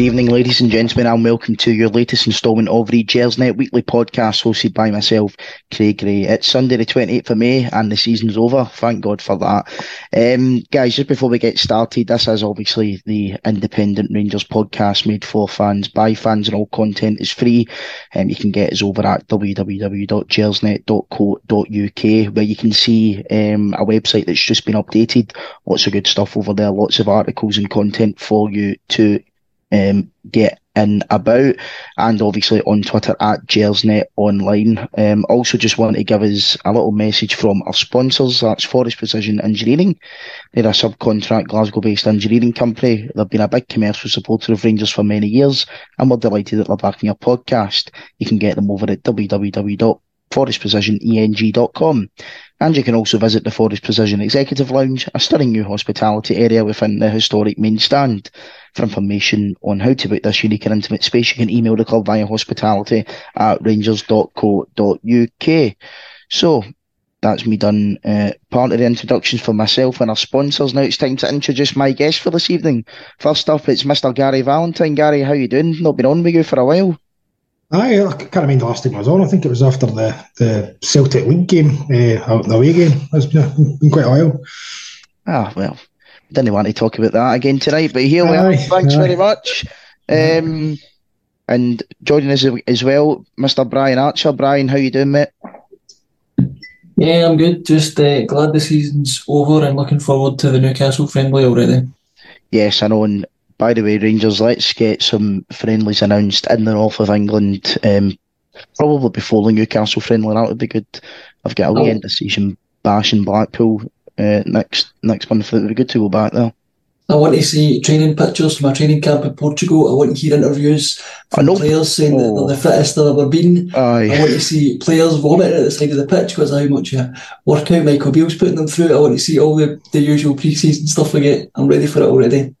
Good evening, ladies and gentlemen, and welcome to your latest instalment of the Gersnet Weekly Podcast, hosted by myself, Craig Gray. It's Sunday, the 28th of May, and the season's over. Thank God for that. Um, guys, just before we get started, this is obviously the independent Rangers podcast made for fans, by fans, and all content is free. Um, you can get us over at www.gersnet.co.uk, where you can see um, a website that's just been updated. Lots of good stuff over there, lots of articles and content for you to um, get in about, and obviously on Twitter at Gersnet Online. Um, also, just want to give us a little message from our sponsors. That's Forrest Precision Engineering. They're a subcontract Glasgow-based engineering company. They've been a big commercial supporter of Rangers for many years, and we're delighted that they're backing your podcast. You can get them over at www.forrestprecisioneng.com. And you can also visit the Forrest Precision Executive Lounge, a stunning new hospitality area within the historic main stand. For information on how to book this unique and intimate space, you can email the club via hospitality at rangers.co.uk. So, that's me done uh, part of the introductions for myself and our sponsors. Now it's time to introduce my guest for this evening. First up, it's Mr. Gary Valentine. Gary, how you doing? Not been on with you for a while. Aye, I can't remember the last time I was on. I think it was after the, the Celtic League game, uh, the away game. It's been, been quite a while. Ah, well, didn't want to talk about that again tonight, but here we are. Thanks aye. very much. Um, and joining us as well, Mr. Brian Archer. Brian, how you doing, mate? Yeah, I'm good. Just uh, glad the season's over and looking forward to the Newcastle friendly already. Yes, I know. And by the way, Rangers, let's get some friendlies announced in the north of England. Um, probably before the Newcastle friendly. That would be good. I've got a oh. end of season bash in Blackpool uh, next next month. It would be good to go back there. I want to see training pictures from a training camp in Portugal. I want to hear interviews from players saying oh. that they're the fittest they've ever been. Aye. I want to see players vomiting at the side of the pitch because of how much uh, workout Michael Beale's putting them through. I want to see all the, the usual pre-season stuff it. I'm ready for it already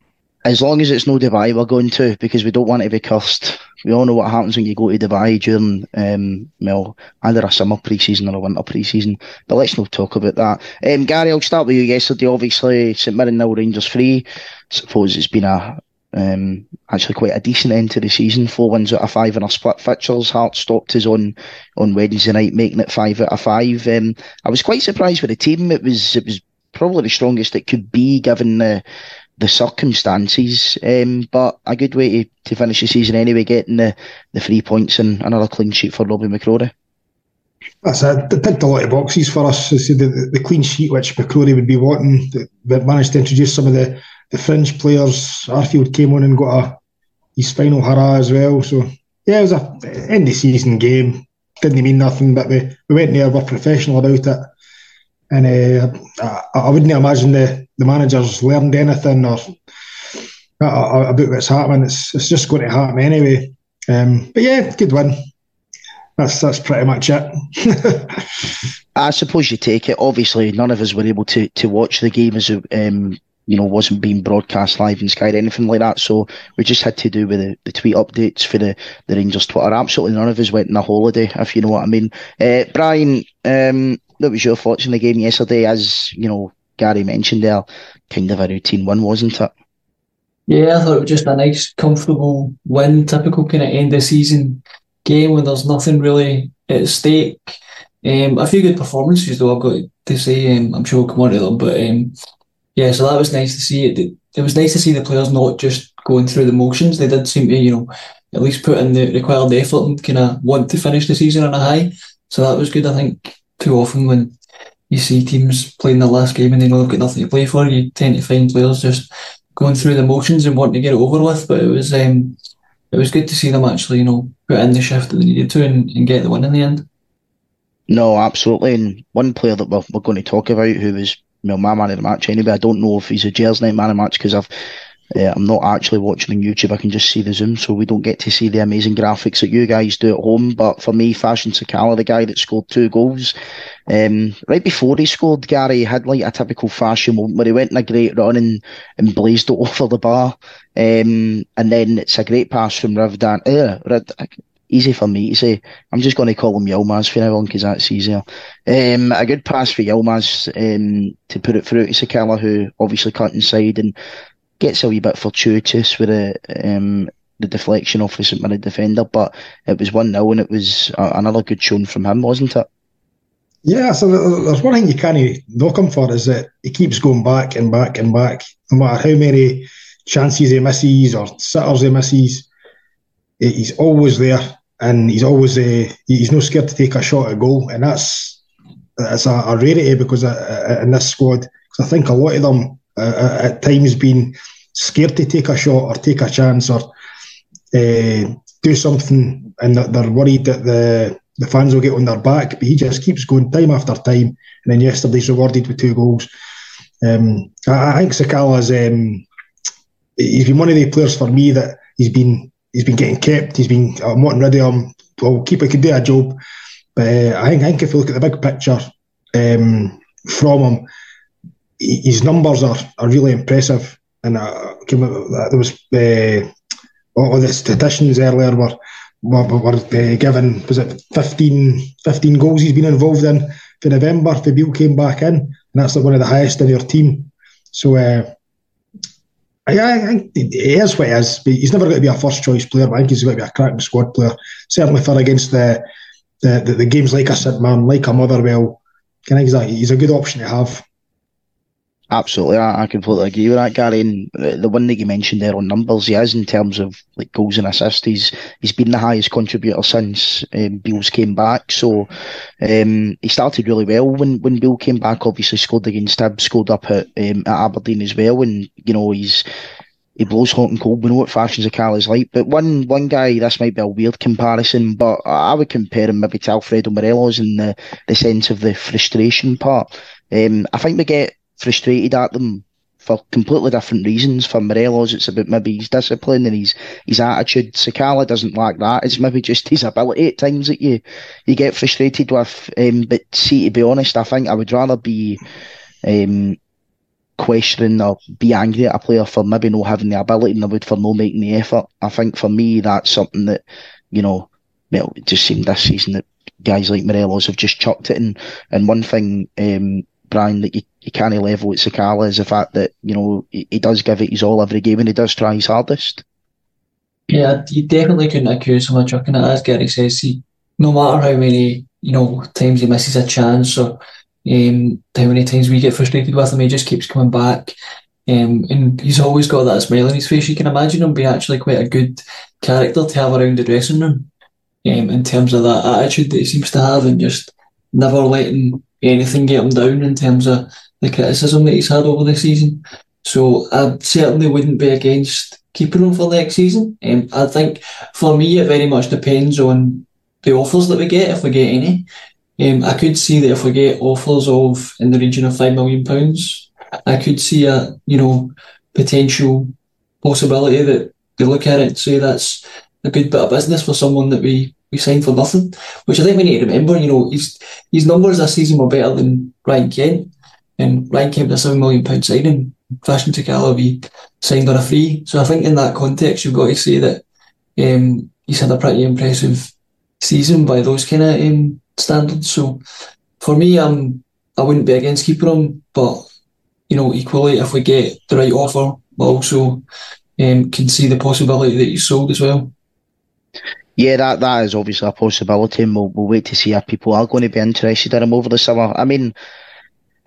as long as it's no Dubai, we're going to because we don't want to be cursed. We all know what happens when you go to Dubai during um, well, either a summer pre-season or a winter pre-season. But let's not talk about that. Um, Gary, I'll start with you. Yesterday, obviously, St Mirren now Rangers free. Suppose it's been a um, actually quite a decent end to the season. Four wins out of five in our split fixtures. Hearts stopped us on on Wednesday night, making it five out of five. Um, I was quite surprised with the team. It was it was probably the strongest it could be given the the circumstances. Um, but a good way to, to finish the season anyway, getting the, the three points and another clean sheet for Robbie McCrorie. That's it. Ticked a lot of boxes for us. The, the, the clean sheet which McCrorie would be wanting. They managed to introduce some of the, the fringe players. Arfield came on and got a his final hurrah as well. So yeah, it was a end of season game. Didn't mean nothing, but we, we went there, we're professional about it. And uh, I, I wouldn't imagine the, the managers learned anything or uh, about what's happening. It's it's just going to happen anyway. Um, but yeah, good win. That's that's pretty much it. I suppose you take it. Obviously, none of us were able to to watch the game as um, you know wasn't being broadcast live in Sky or anything like that. So we just had to do with the, the tweet updates for the the Rangers Twitter. Absolutely none of us went on a holiday, if you know what I mean. Uh, Brian, um, what was your thoughts on the game yesterday? As you know, Gary mentioned there, kind of a routine win, wasn't it? Yeah, I thought it was just a nice, comfortable win. Typical kind of end of season game when there's nothing really at stake. Um, a few good performances though, I've got to say. Um, I'm sure we'll come on to them, but um, yeah, so that was nice to see. It it was nice to see the players not just going through the motions. They did seem to, you know, at least put in the required effort and kind of want to finish the season on a high. So that was good. I think too often when you see teams playing the last game and they know they've got nothing to play for, you tend to find players just going through the motions and wanting to get it over with. But it was um, it was good to see them actually, you know, put in the shift that they needed to and, and get the win in the end. No, absolutely. And one player that we're, we're going to talk about who was well, my man of the match anyway. I don't know if he's a Gersnet man of the match because I've uh, I'm not actually watching on YouTube. I can just see the Zoom, so we don't get to see the amazing graphics that you guys do at home. But for me, Fashion Sakala, the guy that scored two goals, um, right before he scored, Gary had like a typical fashion moment where he went in a great run and, and blazed it over the bar. Um, and then it's a great pass from Ravdan. Uh, Rid, easy for me to say. I'm just going to call him Yilmaz for now on because that's easier. Um, a good pass for Yilmaz um, to put it through to Sakala, who obviously cut inside and gets a wee bit fortuitous with it. Um, the deflection off the St Mirren defender, but it was 1 0 and it was another good showing from him, wasn't it? Yeah, so there's one thing you can't knock him for is that he keeps going back and back and back. No matter how many chances he misses or sitters he misses, he's always there and he's always uh, he's no scared to take a shot at goal, and that's that's a, a rarity because uh, uh in this squad. Because I think a lot of them uh, uh, at times been scared to take a shot or take a chance or uh, do something, and they're worried that the the fans will get on their back. But he just keeps going time after time, and then yesterday's rewarded with two goals. Um, I, I, think Sakala's um, he's been one of the players for me that he's been he's been getting kept. He's been I'm wanting rid of him. Well, keeper could do a job, but uh, I think I think if you look at the big picture um, from him, his numbers are, are really impressive. And uh, there was uh, all the statisticians earlier were were, were uh, given was it 15, 15 goals he's been involved in for November. Fabio came back in, and that's one of the highest in your team. So. Uh, I, I think he is what he is, he's never going to be a first choice player. But I think he's going to be a cracking squad player. Certainly for against the the, the, the games like a St Man, like a Motherwell. I think he's a, he's a good option to have. Absolutely, I, I completely agree with that, Gary. And the one that you mentioned there on numbers, he is in terms of like goals and assists. He's he's been the highest contributor since um, came back. So um, he started really well when when Beale came back. Obviously scored against Hib, scored up at, um, at Aberdeen as well. And you know he's he blows hot and cold. We know what Fashion Sakala is like. But one one guy, this might be a weird comparison, but I would compare him maybe to Alfredo Morelos in the, the sense of the frustration part. Um, I think we get frustrated at them for completely different reasons. For Morelos, it's about maybe his discipline and his his attitude. Sakala doesn't like that. It's maybe just his ability at times that you you get frustrated with. Um, but see, to be honest, I think I would rather be um, questioning or be angry at a player for maybe not having the ability than I would for not making the effort. I think for me, that's something that you know. Well, it just seemed this season that guys like Morelos have just chucked it in. And one thing, um, Brian, that you you can't level with Sakala is the fact that you know he, he, does give it his all every game and he does try his hardest. Yeah, you definitely couldn't accuse him of chucking it. As Gary says, he, no matter how many you know times he misses a chance or um, how many times we get frustrated with him, he just keeps coming back. Um, and he's always got that smile on his face. You can imagine him be actually quite a good character to have around the dressing room um, in terms of that attitude that he seems to have and just never letting anything get him down in terms of the criticism that he's had over the season. So I certainly wouldn't be against keeping him for next season. Um, I think for me it very much depends on the offers that we get, if we get any. Um, I could see that if we get offers of in the region of five million pounds, I could see a you know potential possibility that they look at it and say that's a good bit of business for someone that we we signed for nothing. Which I think we need to remember. You know, his his numbers this season were better than Ryan Kent. And Ryan came to a seven million pound signing. Fashion Sakala we signed on a free. So I think in that context, you've got to say that um, he's had a pretty impressive season by those kind of um, standards. So for me, um, I wouldn't be against keeping him, but you know, equally, if we get the right offer, we also um, can see the possibility that he's sold as well. Yeah, that, that is obviously a possibility, and we'll, we'll wait to see if people are going to be interested in him over the summer. I mean,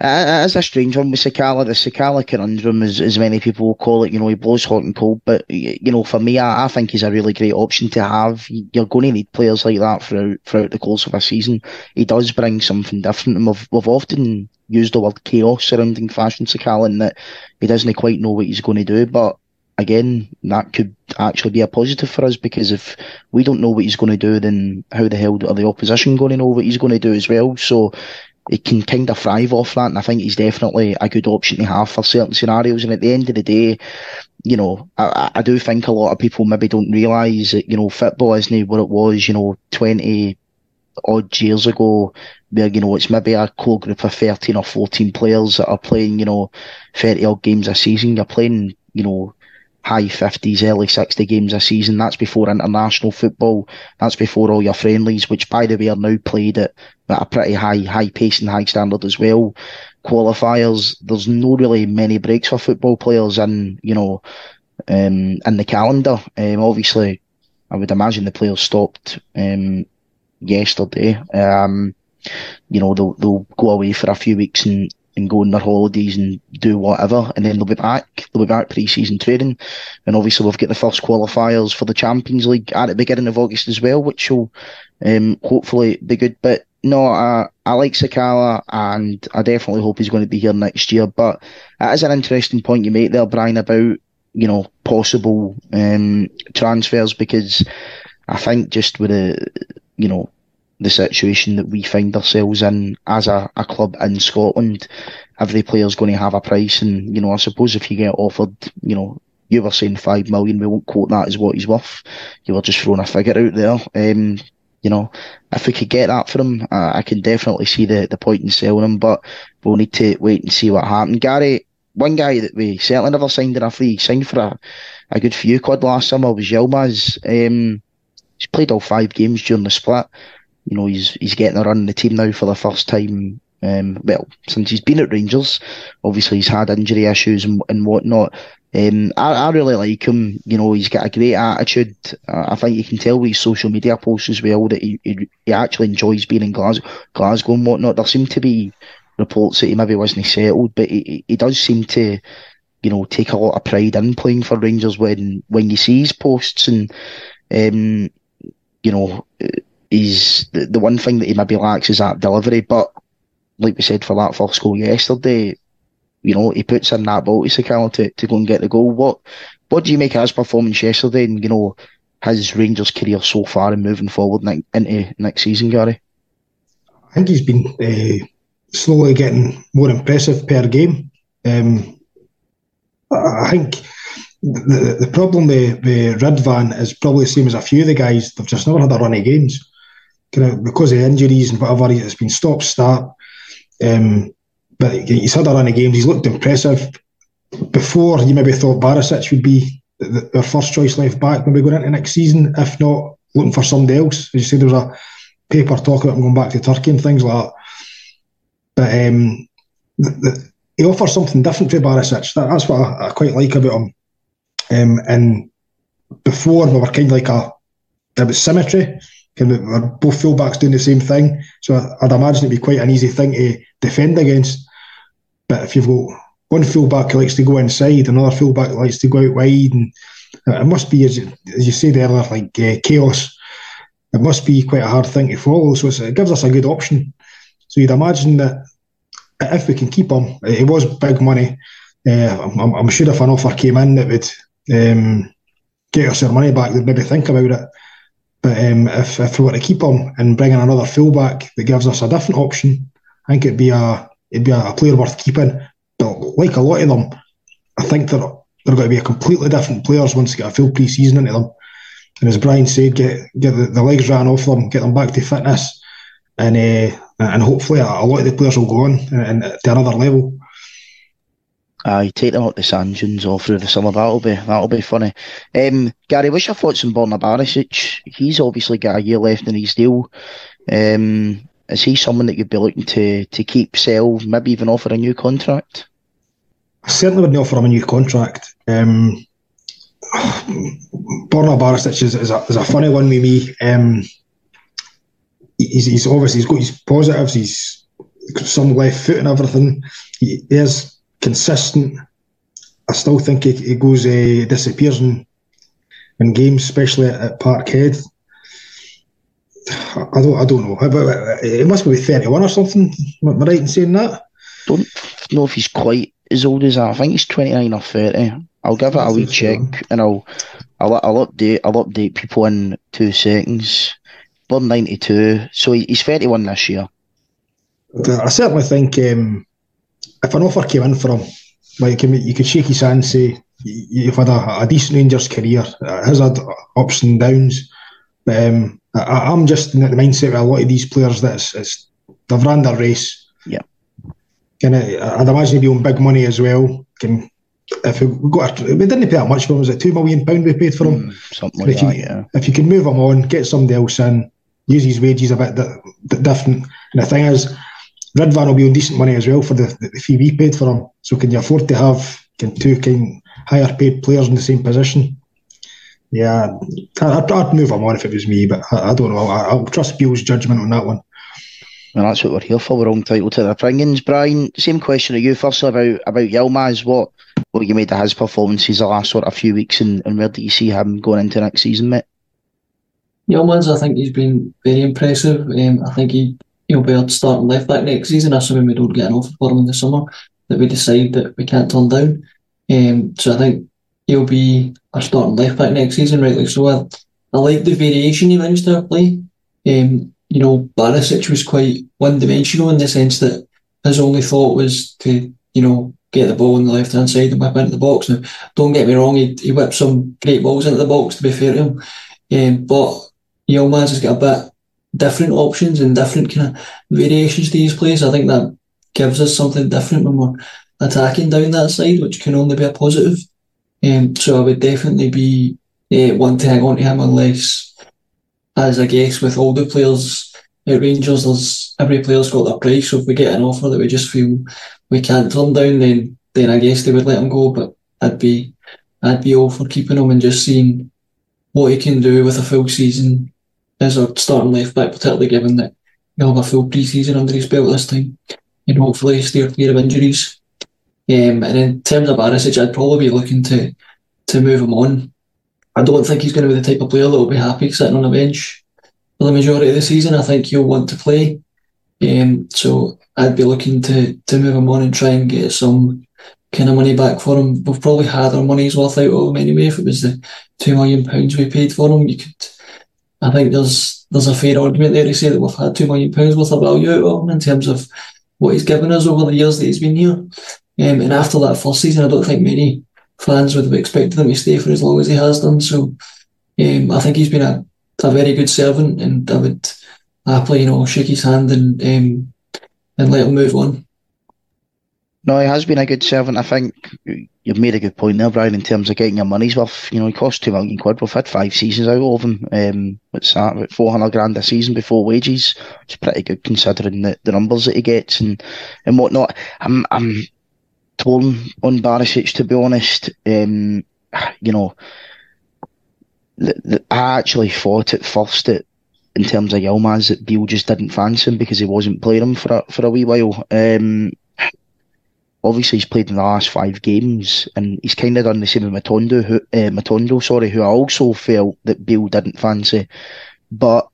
as a strange one with Sakala. The Sakala conundrum, as, as many people will call it, you know, he blows hot and cold. But, you know, for me, I, I think he's a really great option to have. You're going to need players like that throughout, throughout the course of a season. He does bring something different. And we've, we've often used the word chaos surrounding Fashion Sakala in that he doesn't quite know what he's going to do. But again, that could actually be a positive for us because if we don't know what he's going to do, then how the hell are the opposition going to know what he's going to do as well? So he can kind of thrive off that, and I think he's definitely a good option to have for certain scenarios. And at the end of the day, you know, I, I do think a lot of people maybe don't realise that you know football isn't what it was, you know, twenty odd years ago, where you know it's maybe a core group of thirteen or fourteen players that are playing, you know, thirty odd games a season. You're playing, you know, high 50s, early 60 games a season. That's before international football. That's before all your friendlies, which by the way are now played at, at a pretty high, high pace and high standard as well. Qualifiers, there's no really many breaks for football players and, you know, um, in the calendar. Um, obviously, I would imagine the players stopped um, yesterday. Um, you know, they'll, they'll go away for a few weeks and, and go on their holidays and do whatever, and then they'll be back. They'll be back pre-season training, and obviously we've got the first qualifiers for the Champions League at the beginning of August as well, which will um, hopefully be good. But no, I, I like Sakala, and I definitely hope he's going to be here next year. But that is an interesting point you make there, Brian, about you know possible um, transfers because I think just with the you know the situation that we find ourselves in as a, a club in Scotland, every player's going to have a price. And, you know, I suppose if you get offered, you know, you were saying five million, we won't quote that as what he's worth. You were just throwing a figure out there. Um, you know, if we could get that for him, uh, I can definitely see the, the point in selling him, but we'll need to wait and see what happens. Gary, one guy that we certainly never signed in a signed for a, a good few quid last summer was Yilmaz. Um, he's played all five games during the split you know, he's he's getting a run in the team now for the first time. Um, well, since he's been at Rangers, obviously he's had injury issues and, and whatnot. Um, I, I really like him. You know, he's got a great attitude. Uh, I think you can tell with his social media posts as well that he, he, he actually enjoys being in Glasgow, Glasgow and whatnot. There seem to be reports that he maybe wasn't settled, but he, he does seem to, you know, take a lot of pride in playing for Rangers when when you see his posts and, um, you know he's the, the one thing that he maybe lacks is that delivery. But like we said for that first goal yesterday, you know, he puts in that ball to Sakala to, to go and get the goal. What what do you make of his performance yesterday and, you know, his Rangers career so far and moving forward ne- into next season, Gary? I think he's been uh, slowly getting more impressive per game. Um, I think the, the problem with, with is probably the same as a few of the guys. They've just never had a run of games kind of because of injuries and whatever, it's been stop start. Um, but he's had a run of games. He's looked impressive. Before you maybe thought Barisic would be their first choice left back, maybe going into next season. If not, looking for somebody else. As you say, there was a paper talking about him going back to Turkey and things like that. But um, the, the, he offers something different to Barisic. That, that's what I, I, quite like about him. Um, and before we were kind of like a there was symmetry kind of are both fullbacks doing the same thing. So I'd imagine it'd be quite an easy thing to defend against. But if you've got one fullback who likes to go inside, another fullback likes to go out wide, and it must be, as you, as you said earlier, like uh, chaos. It must be quite a hard thing to follow. So it gives us a good option. So you'd imagine that if we can keep him, it was big money. Uh, I'm, I'm, sure if an offer came in that would um, get us our money back, they'd maybe think about it. But um, if, if we were to keep him and bring in another fullback that gives us a different option, I think it'd be a it'd be a, player worth keeping. But like a lot of them, I think they're they're going to be a completely different players once they get a full pre-season into them. And as Brian said, get get the, the legs ran off them, get them back to fitness, and uh, and hopefully a, a, lot of the players will go on and, and to another level. Aye, take them up the sand dunes all through the summer. That'll be that'll be funny. Um, Gary, what's your thoughts on Borna Barisic? He's obviously got a year left in his deal. Um, is he someone that you'd be looking to to keep, sell, maybe even offer a new contract? I certainly wouldn't offer him a new contract. Um, Borna Barisic is, is, a, is a funny one with me. Um, he's, he's obviously he's got his positives. He's some left foot and everything. He, he is consistent. I still think he, he goes uh, disappears in, in games, especially at, at Parkhead. I don't, I don't know. It must be thirty one or something. Am I right in saying that? Don't know if he's quite as old as that. I think he's twenty nine or thirty. I'll give it a wee check and I'll, I'll, I'll update, I'll update people in two seconds. Born ninety two, so he's thirty one this year. I certainly think um, if an offer came in for him, like you could shake his hand and say you've had a, a decent Rangers career. It has had ups and downs, but um, I, am just in the mindset with a lot of these players that it's, it's they've ran their race. Yeah, kind of. I'd imagine he'd be on big money as well. Can if we got a, we didn't pay that much for him, was it two million pound we paid for him? Mm, something like if that, you, yeah. If you can move him on, get somebody else in, use his wages a bit different. And the thing is, Ridvan will be on decent money as well for the, the fee we paid for him. So can you afford to have can two kind higher paid players in the same position. Yeah, I'd, I'd move him on if it was me, but I, I don't know. I, will trust Beale's judgment on that one. And that's what we're here for. We're on title to the Pringans. Brian, same question to you first about about Yilmaz. What what you made of his performances the last sort of few weeks, and, and where do you see him going into next season, mate? Yilmaz, I think he's been very impressive. Um, I think he he'll be a starting left back next season, assuming we don't get an offer for him in the summer that we decide that we can't turn down. Um, so I think he'll be our starting left back next season, rightly so. I, I like the variation he brings to play. Um, you know, Barisic was quite one dimensional in the sense that his only thought was to, you know, get the ball on the left hand side and whip into the box. Now, don't get me wrong, he, he whipped some great balls into the box, to be fair to him. Um, but Yilmaz has got a bit different options and different kind of variations to his plays. I think that gives us something different when we're attacking down that side, which can only be a positive. Um, so I would definitely be uh, one to hang on to him unless, as I guess with all the players at Rangers, there's every player's got their price. So if we get an offer that we just feel we can't turn down, then then I guess they would let him go. But I'd be I'd be all for keeping him and just seeing what he can do with a full season as a starting left back, particularly given that he'll have a full pre-season under his belt this time, and hopefully steer clear of injuries. Um, and in terms of Barisic, I'd probably be looking to to move him on. I don't think he's going to be the type of player that will be happy sitting on a bench for the majority of the season. I think he'll want to play. Um, so I'd be looking to to move him on and try and get some kind of money back for him. We've probably had our money's worth out of him anyway. If it was the two million pounds we paid for him, you could I think there's there's a fair argument there to say that we've had two million pounds worth of value out of him in terms of what he's given us over the years that he's been here. Um, and after that first season, I don't think many fans would have expected him to stay for as long as he has done. So um, I think he's been a, a very good servant, and I would happily, you know, shake his hand and um, and let him move on. No, he has been a good servant. I think you've made a good point there, Brian, in terms of getting your money's worth. You know, he cost two million quid. We've had five seasons out of him. Um, what's that? About four hundred grand a season before wages. It's pretty good considering the, the numbers that he gets and and whatnot. I'm I'm torn on Barisic to be honest. Um, you know, I actually thought at first that in terms of Yilmaz that Beale just didn't fancy him because he wasn't playing him for a, for a wee while. Um, obviously he's played in the last five games, and he's kind of done the same with Matondo, who, uh, Matondo, sorry, who I also felt that Beale didn't fancy. But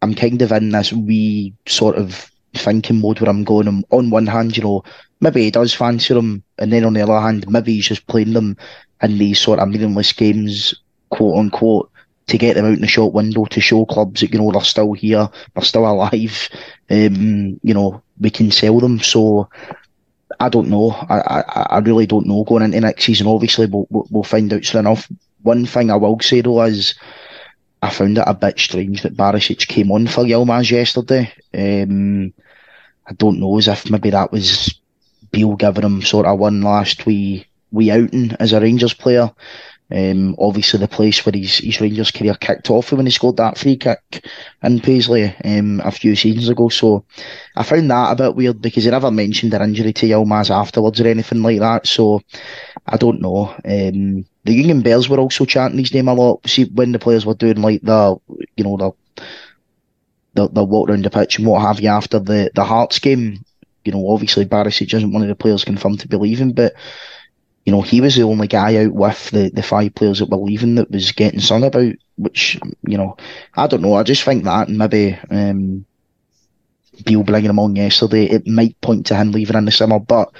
I'm kind of in this wee sort of thinking mode where I'm going, on one hand, you know, maybe he does fancy them, and then on the other hand, maybe he's just playing them in these sort of meaningless games, quote unquote, to get them out in the short window to show clubs that, you know, they're still here, they're still alive, um, you know, we can sell them. So I don't know. I, I, I really don't know going into next season. Obviously, we'll, we'll find out soon enough. One thing I will say though is I found it a bit strange that Barisic came on for Yilmaz yesterday. Um, I don't know as if maybe that was Beale giving him sort of one last wee wee outing as a Rangers player. Um, obviously, the place where his, his Rangers career kicked off when he scored that free kick in Paisley um, a few seasons ago. So I found that a bit weird because he never mentioned an injury to Yilmaz afterwards or anything like that. So I don't know. Um, the Union Bears were also chanting his name a lot. See, when the players were doing like the, you know, the the, the walk around the pitch and what have you after the, the Hearts game. You know, obviously Barisic isn't one of the players confirmed to be leaving, but you know, he was the only guy out with the, the five players that were leaving that was getting sung about, which, you know, I don't know. I just think that and maybe um, Beale bringing him on yesterday, it might point to him leaving in the summer, but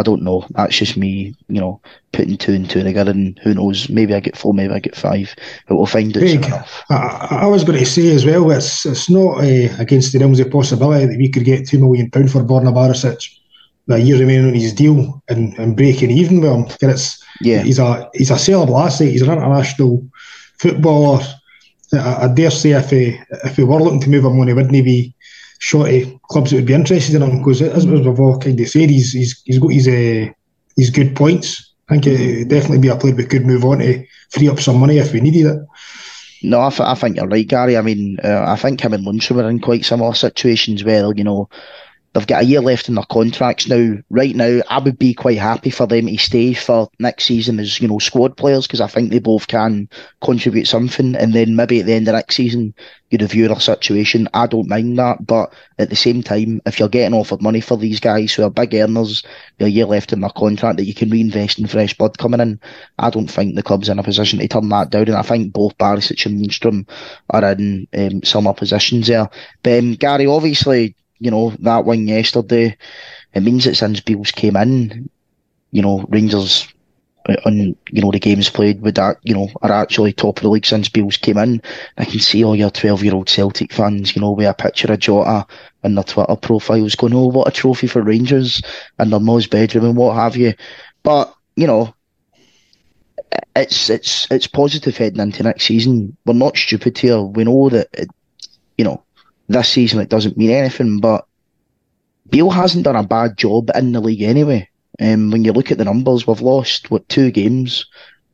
I don't know. That's just me, you know, putting two and two together, and who knows? Maybe I get four, maybe I get five, but we'll find out soon. I, I, was going to say as well, it's it's not uh, against the realms of possibility that we could get two million pound for Borna Barisic that year remaining on his deal and, and breaking even with him. It's, yeah. He's a he's a sellable asset. He's an international footballer. I, I dare say if he if we were looking to move him on, he wouldn't be shorty clubs that would be interested in him because as we've all kind of said, he's he's he's got his uh, his good points. I think it definitely be a player we could move on to free up some money if we needed it. No, I, th- I think you're right, Gary. I mean, uh, I think him and Lundstram are in quite similar situations where, you know, they've got a year left in their contracts now. Right now, I would be quite happy for them to stay for next season as you know squad players because I think they both can contribute something. And then maybe at the end of next season, you review their situation. I don't mind that, but at the same time, if you're getting offered money for these guys who are big earners, a year left in their contract that you can reinvest in fresh blood coming in, I don't think the club's in a position to turn that down. And I think both Barisic and Lundstram are in um, similar positions there. But um, Gary, obviously you know, that win yesterday, it means that since Beale's came in, you know, Rangers uh, on you know the games played with that you know are actually top of the league since Beale's came in. I can see all your twelve year old Celtic fans, you know, with a picture of Jota in their Twitter profiles going, "Oh, what a trophy for Rangers!" and their most bedroom and what have you. But you know, it's it's it's positive heading into next season. We're not stupid here. We know that it, you know this season it doesn't mean anything, but Beale hasn't done a bad job in the league anyway. Um, when you look at the numbers, we've lost what two games.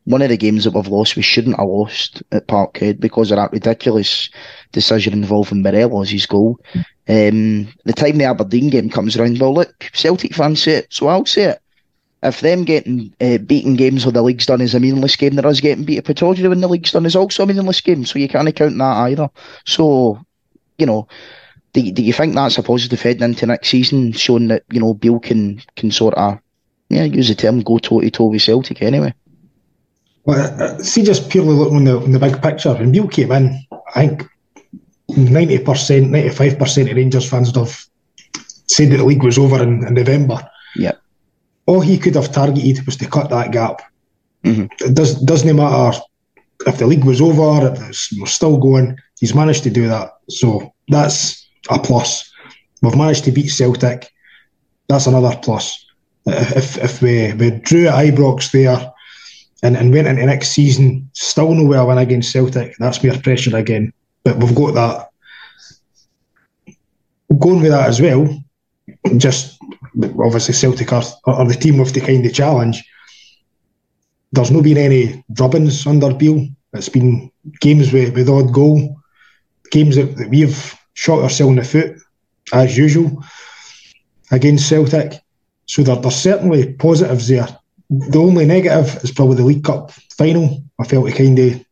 One of the games that we've lost, we shouldn't have lost at Parkhead because of that ridiculous decision involving Morelos' goal. Um, the time the Aberdeen game comes around, well, look, Celtic fans say it, so I'll say it. If them getting uh, beaten games where the league's done is a meaningless game, there is getting beat at Pittodrie when the league's done is also a meaningless game, so you can't count that either. So you know, do, do you think that's a positive heading into next season, showing that you know Beale can can sort of yeah use the term go toe to toe with Celtic anyway? Well, uh, see, just purely looking on the on the big picture, when Beale came in, I think ninety percent, ninety five percent of Rangers fans would have said that the league was over in, in November. Yeah. All he could have targeted was to cut that gap. Mm-hmm. It does doesn't matter if the league was over, if it was still going. He's managed to do that. So that's a plus. We've managed to beat Celtic. That's another plus. If if we, we drew at Ibrox there and, and went into next season, still nowhere win against Celtic, that's mere pressure again. But we've got that. Going with that as well, just obviously Celtic are, are the team with the kind of challenge. There's not been any drubbings under Beale. It's been games with, with odd goal games that, that we've shot ourselves in the foot as usual against Celtic. So there, there's certainly positives there. The only negative is probably the League Cup final. I felt it kind of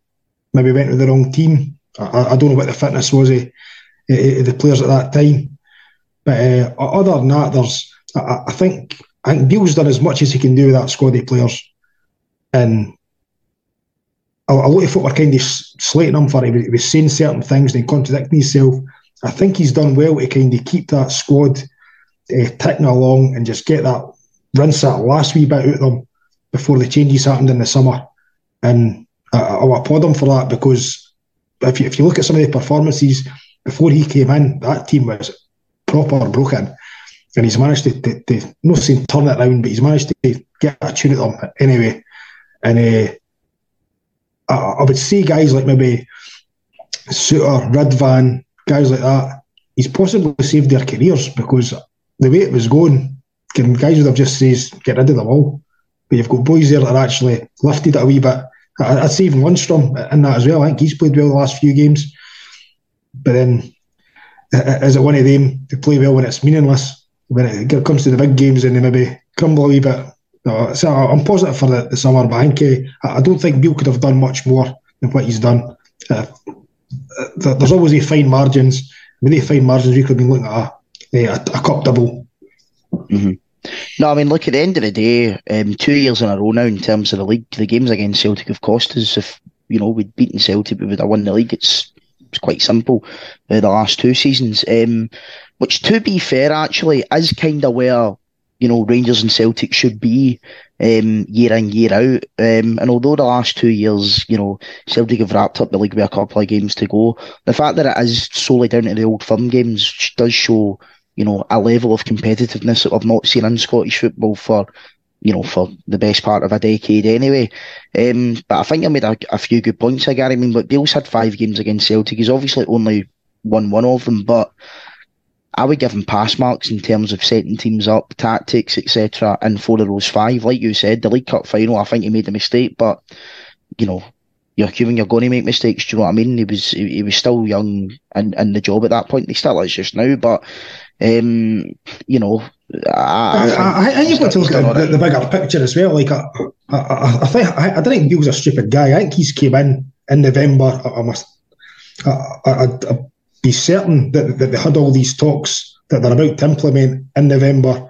maybe went with the wrong team. I, I, don't know what the fitness was of the players at that time. But uh, other than that, there's I, I, think I think Beale's done as much as he can do with that squad of players. And a, lot of folk were kind of slating him for he was saying certain things and contradicting himself. I think he's done well to kind of keep that squad uh, ticking along and just get that rinse that last wee bit out of them before the changes happened in the summer. And I, I'll applaud him for that because if you, if you look at some of the performances before he came in, that team was proper broken. And he's managed to, to, to not saying turn it around, but he's managed to get a tune at them anyway. And uh, I, I would see guys like maybe Souttar, Ridvan, guys like that, he's possibly saved their careers because the way it was going, guys would have just says get rid of them all. But you've got boys there that are actually lifted it a wee bit. I'd say even Lundstram in that as well. I think he's played well the last few games. But then, is it one of them to play well when it's meaningless? When it comes to the big games and they maybe crumble a wee bit, so I'm positive for the, the summer, but I think uh, I don't think Beale could have done much more than what he's done. Uh, uh there's always a fine margins. With the fine margins, we could been looking at a, a, a cup double. Mm-hmm. No, I mean, look, at the end of the day, um, two years in a row now in terms of the league, the games against Celtic have cost us. If, you know, we'd beaten Celtic, we would have won the league. It's, it's quite simple, uh, the last two seasons. Um, which, to be fair, actually, is kind of where you know, Rangers and Celtic should be um, year in, year out. Um, and although the last two years, you know, Celtic have wrapped up the league with a couple of games to go, the fact that it is solely down to the old firm games does show, you know, a level of competitiveness that I've not seen in Scottish football for, you know, for the best part of a decade anyway. Um, but I think I made a, a few good points here, Gary. I mean, look, Beale's had five games against Celtic. He's obviously only won one of them, but I would give him pass marks in terms of setting teams up, tactics, etc. And four of those five, like you said, the League Cup final, I think he made a mistake, but you know, you're human, you're going to make mistakes. Do you know what I mean? He was he, he was still young and in the job at that point. He still is just now, but Um, you know, I, I, I, I you've got to look at the, the, bigger picture as well. Like, I, I, I think I, I don't think Beale's a stupid guy. I think he's came in in November. I, must, I, would be certain that, that they had all these talks that they're about to implement in November.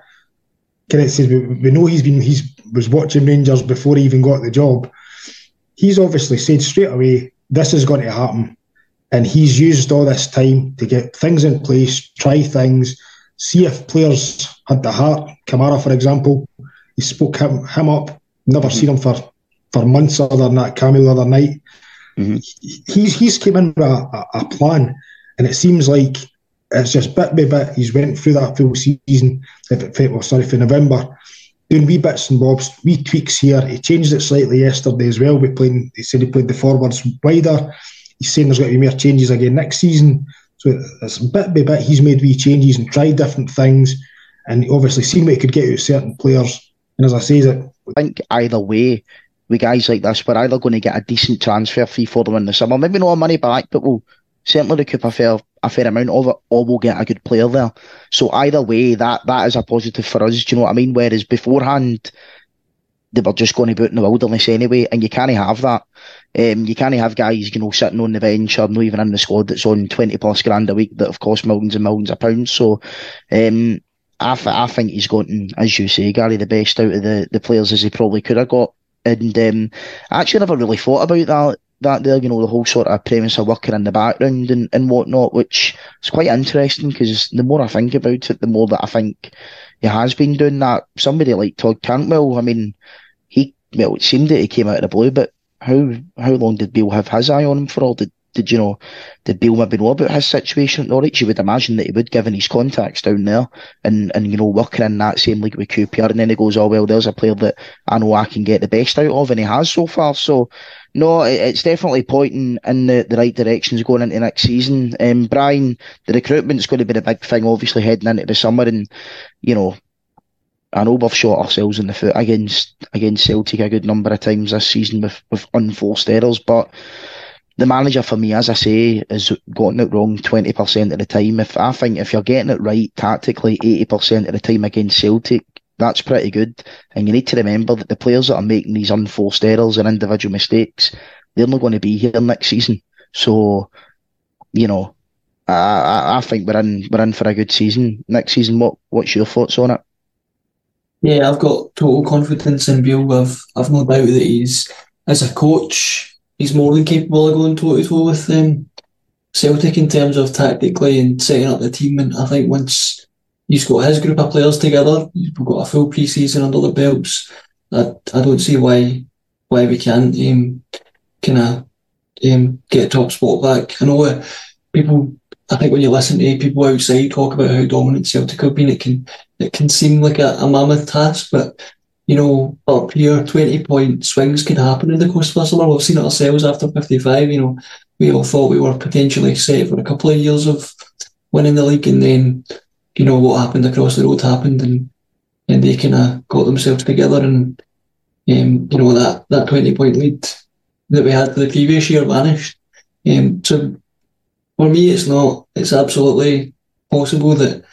It says we, we know he's been he's was watching Rangers before he even got the job. He's obviously said straight away this is going to happen, and he's used all this time to get things in place, try things see if players had the heart. Kamara, for example, he spoke him, him up. Never mm-hmm. seen him for, for months other than that cameo the other night. Mm-hmm. He's he's came in with a, a, plan, and it seems like it's just bit by bit. He's went through that full season. Well, sorry for November, doing wee bits and bobs, wee tweaks here. He changed it slightly yesterday as well. We playing. He said he played the forwards wider. He's saying there's going to be more changes again next season. So it's bit by bit he's made wee changes and tried different things, and obviously seen what he could get out of certain players. And as I say, that I think either way, with guys like this, we're either going to get a decent transfer fee for them in the summer, maybe not money back, but we'll certainly recoup a fair a fair amount of it, or we'll get a good player there. So either way, that that is a positive for us. Do you know what I mean? Whereas beforehand, they were just going about in the wilderness anyway, and you can't have that. Um, you can't have guys, you know, sitting on the bench or not even in the squad that's on 20 plus grand a week that have cost millions and millions of pounds. So, um, I, th- I think he's gotten, as you say, Gary, the best out of the, the players as he probably could have got. And um, I actually never really thought about that that there, you know, the whole sort of premise of working in the background and, and whatnot, which is quite interesting because the more I think about it, the more that I think he has been doing that. Somebody like Todd Cantwell, I mean, he, well, it seemed that he came out of the blue, but how how long did Beale have his eye on him for? All did did you know? Did Beale maybe know about his situation at Norwich? You would imagine that he would, given his contacts down there, and and you know working in that same league with QPR, and then he goes, oh well, there's a player that I know I can get the best out of, and he has so far. So no, it's definitely pointing in the, the right directions going into next season. Um, Brian, the recruitment's going to be the big thing, obviously heading into the summer, and you know I know we've shot ourselves in the foot against against Celtic a good number of times this season with, with unforced errors, but the manager for me, as I say, has gotten it wrong twenty percent of the time. If I think if you're getting it right tactically eighty percent of the time against Celtic, that's pretty good. And you need to remember that the players that are making these unforced errors and individual mistakes, they're not going to be here next season. So, you know, I, I think we're in we're in for a good season next season. What what's your thoughts on it? Yeah, I've got total confidence in Beale. I've I've no doubt that he's as a coach, he's more than capable of going toe to toe with um, Celtic in terms of tactically and setting up the team. And I think once he's got his group of players together, we've got a full pre-season under the belts. I, I don't see why why we can't um, kind of um, get top spot back. I know uh, people I think when you listen to people outside talk about how dominant Celtic have been, it can it can seem like a, a mammoth task, but you know, up here, 20 point swings can happen in the course of a summer. We've seen it ourselves after 55. You know, we all thought we were potentially set for a couple of years of winning the league, and then, you know, what happened across the road happened, and and they kind of got themselves together, and um, you know that that 20 point lead that we had the previous year vanished. Um, so for me, it's not. It's absolutely possible that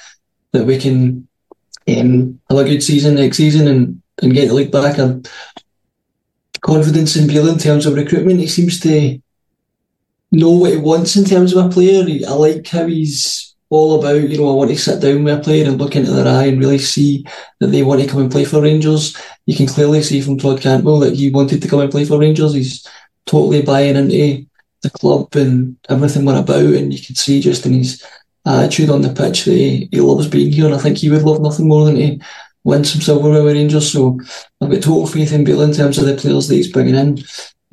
that we can um, have a good season next season and, and get the league back. And confidence in Beale in terms of recruitment. He seems to know what he wants in terms of a player. I like how he's all about, you know, I want to sit down with a player and look into their eye and really see that they want to come and play for Rangers. You can clearly see from Todd Cantwell that he wanted to come and play for Rangers. He's totally buying into the club and everything we're about, and you can see just in his attitude on the pitch that he, he loves being here, and I think he would love nothing more than to win some silverware with Rangers. So I've got total faith in Beale in terms of the players that he's bringing in.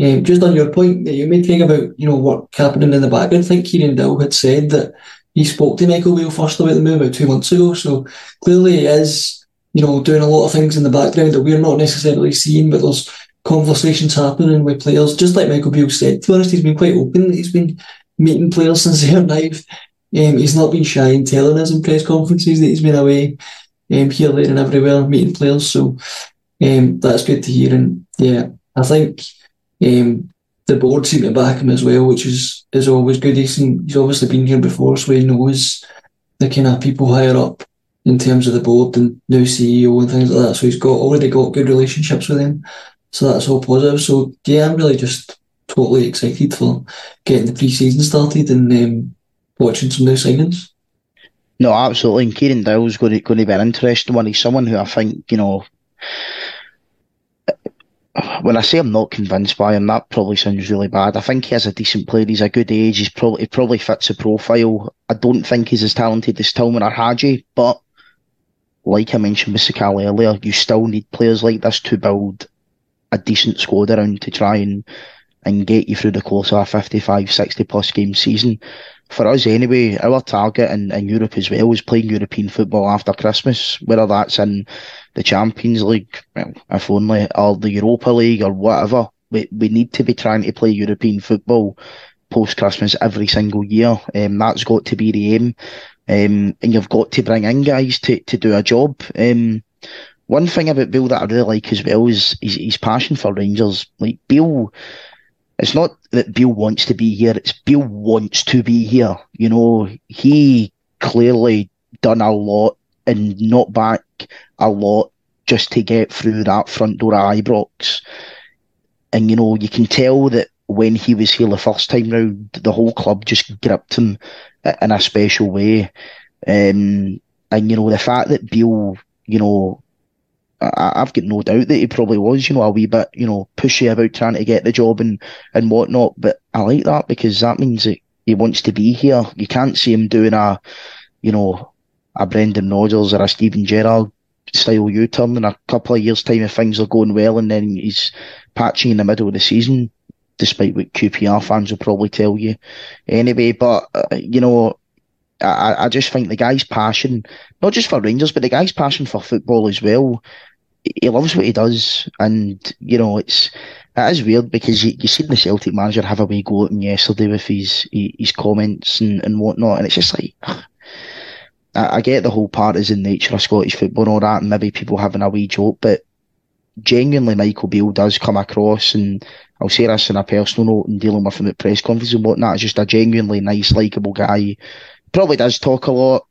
Um, just on your point that you made, Craig, about you know what happening in the background, I think Kieran Dowell had said that he spoke to Michael Beale first about the move about two months ago. So clearly he is, you know, doing a lot of things in the background that we're not necessarily seeing, but there's conversations happening with players, just like Michael Beale said. To be honest, he's been quite open. He's been meeting players since they arrived. Um, he's not been shy in telling us in press conferences that he's been away um, here, there, and everywhere meeting players. So um, that's good to hear. And yeah, I think um, the board seem to back him as well, which is is always good. He's, he's obviously been here before, so he knows the kind of people higher up in terms of the board and new CEO and things like that. So he's got already got good relationships with them. So that's all positive. So yeah, I'm really just totally excited for getting the pre-season started and um, watching some new signings. No, absolutely. And Kieran Dowell's going to, going to be an interesting one. He's someone who I think, you know, when I say I'm not convinced by him, that probably sounds really bad. I think he has a decent player. He's a good age. He's probably he probably fits the profile. I don't think he's as talented as Tillman or Hagi, but like I mentioned with Sakala earlier, you still need players like this to build a decent squad around to try and and get you through the course of a 55, 60 plus game season. For us anyway, our target in, in Europe as well is playing European football after Christmas, whether that's in the Champions League, well, if only, or the Europa League or whatever. We, we need to be trying to play European football post Christmas every single year. Um, that's got to be the aim. Um, and you've got to bring in guys to, to do a job. Um, one thing about Bill that I really like as well is his, his passion for Rangers. Like Bill, it's not that Bill wants to be here; it's Bill wants to be here. You know, he clearly done a lot and not back a lot just to get through that front door at Ibrox. And you know, you can tell that when he was here the first time round, the whole club just gripped him in a special way. Um, and you know, the fact that Bill, you know, I, have got no doubt that he probably was, you know, a wee bit, you know, pushy about trying to get the job and, and whatnot. But I like that because that means that he wants to be here. You can't see him doing a, you know, a Brendan Rodgers or a Steven Gerrard style U turn in a couple of years' time if things are going well and then he's patching in the middle of the season, despite what QPR fans will probably tell you anyway. But, uh, you know, I, I just think the guy's passion, not just for Rangers, but the guy's passion for football as well, he loves what he does, and you know it's it is weird because you you seen the Celtic manager have a wee go at him yesterday with his his comments and, and whatnot, and it's just like. I, get the whole part is in nature of Scottish football and all that, and maybe people having a wee joke, but genuinely Michael Beale does come across, and I'll say this in a personal note and dealing with him at press conferences and whatnot, is just a genuinely nice, likeable guy. Probably does talk a lot,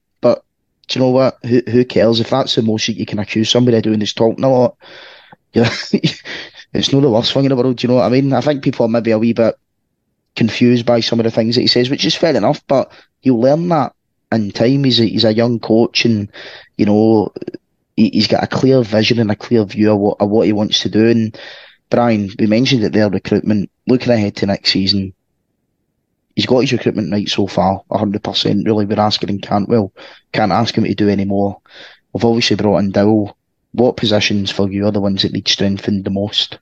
do you know what? Who who cares if that's the most you can accuse somebody of doing is talking a lot? Yeah, it's not the worst thing in the world. Do you know what I mean? I think people are maybe a wee bit confused by some of the things that he says, which is fair enough. But you'll learn that in time. He's a, he's a young coach, and you know he, has got a clear vision and a clear view of what of what he wants to do. And Brian, we mentioned that their recruitment. Looking ahead to next season, he's got his recruitment right so far, 100%. Really, we're asking him Cantwell. Can't ask him to do any more. We've obviously brought in Dowell. What positions for you are the ones that need strengthened the most?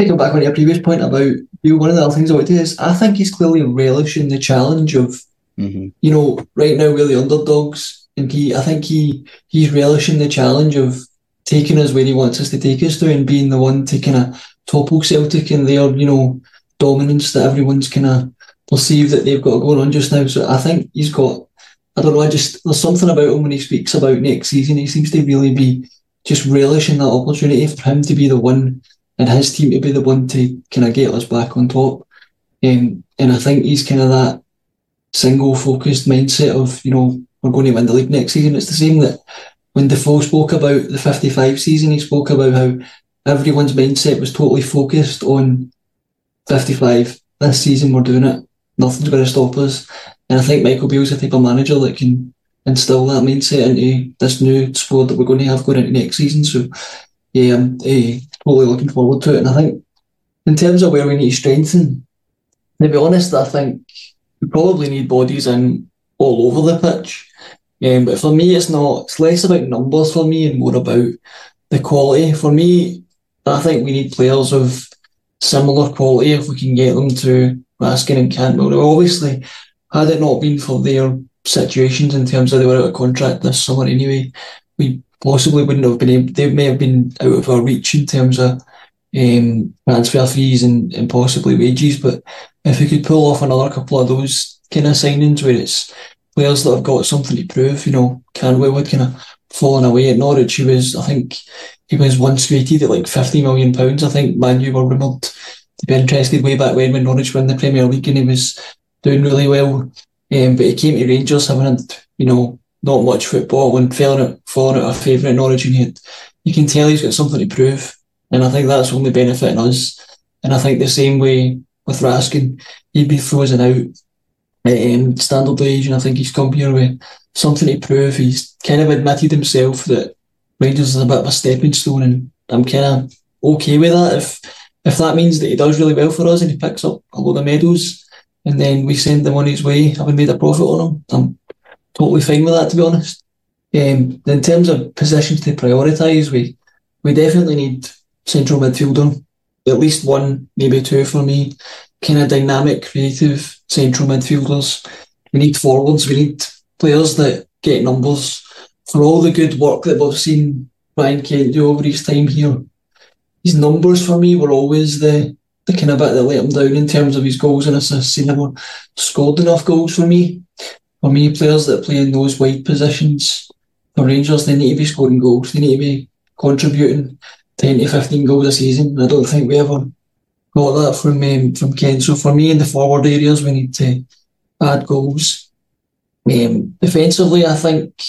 Taking back on your previous point about you, one of the other things I would do is I think he's clearly relishing the challenge of, mm-hmm. you know, right now we're the underdogs, and he, I think he he's relishing the challenge of taking us where he wants us to take us to, and being the one to kind of topple Celtic and their, you know, dominance that everyone's kind of perceive that they've got going on just now. So I think he's got, I don't know, I just, there's something about him when he speaks about next season. He seems to really be just relishing that opportunity for him to be the one and his team to be the one to kind of get us back on top. Um, and I think he's kind of that single focused mindset of, you know, we're going to win the league next season. It's the same that when Defoe spoke about the 55 season, he spoke about how everyone's mindset was totally focused on 55. This season, we're doing it nothing's going to stop us. And I think Michael Beale's the type of manager that can instill that mindset into this new squad that we're going to have going into next season. So, yeah, I'm uh, totally looking forward to it. And I think in terms of where we need to strengthen, to be honest, I think we probably need bodies in all over the pitch. Um, but for me, it's not. It's less about numbers for me and more about the quality. For me, I think we need players of similar quality if we can get them to Raskin and Cantwell. Obviously, had it not been for their situations in terms of they were out of contract this summer anyway, we possibly wouldn't have been able, they may have been out of our reach in terms of um, transfer fees and, and possibly wages. But if we could pull off another couple of those kind of signings where it's players that have got something to prove, you know, Cantwell would kind of fallen away at Norwich. He was, I think, he was once rated at like fifty million pounds. I think Man U were rumoured to be interested way back when when Norwich won the Premier League and he was doing really well. Um, but he came to Rangers having you know, not much football and falling falling out of favour in Norwich United. You can tell he's got something to prove. And I think that's only benefiting us. And I think the same way with Raskin, he'd be frozen out at um, Standard Liège. And I think he's come here with something to prove. He's kind of admitted himself that Rangers is a bit of a stepping stone. And I'm kind of okay with that. If if that means that he does really well for us and he picks up a load of medals and then we send them on his way, having made a profit on him, I'm totally fine with that, to be honest. Um, in terms of positions to prioritise, we we definitely need central midfielder, at least one, maybe two for me. Kind of dynamic, creative central midfielders. We need forwards. We need players that get numbers. For all the good work that we've seen Ryan Kent do over his time here, his numbers for me were always the the kind of bit that let him down in terms of his goals and assists. He never scored enough goals for me. For me, players that play in those wide positions for Rangers, they need to be scoring goals. They need to be contributing 10 to 15 goals a season. I don't think we ever got that from um, from Kent. So for me, in the forward areas, we need to add goals. Um, defensively, I think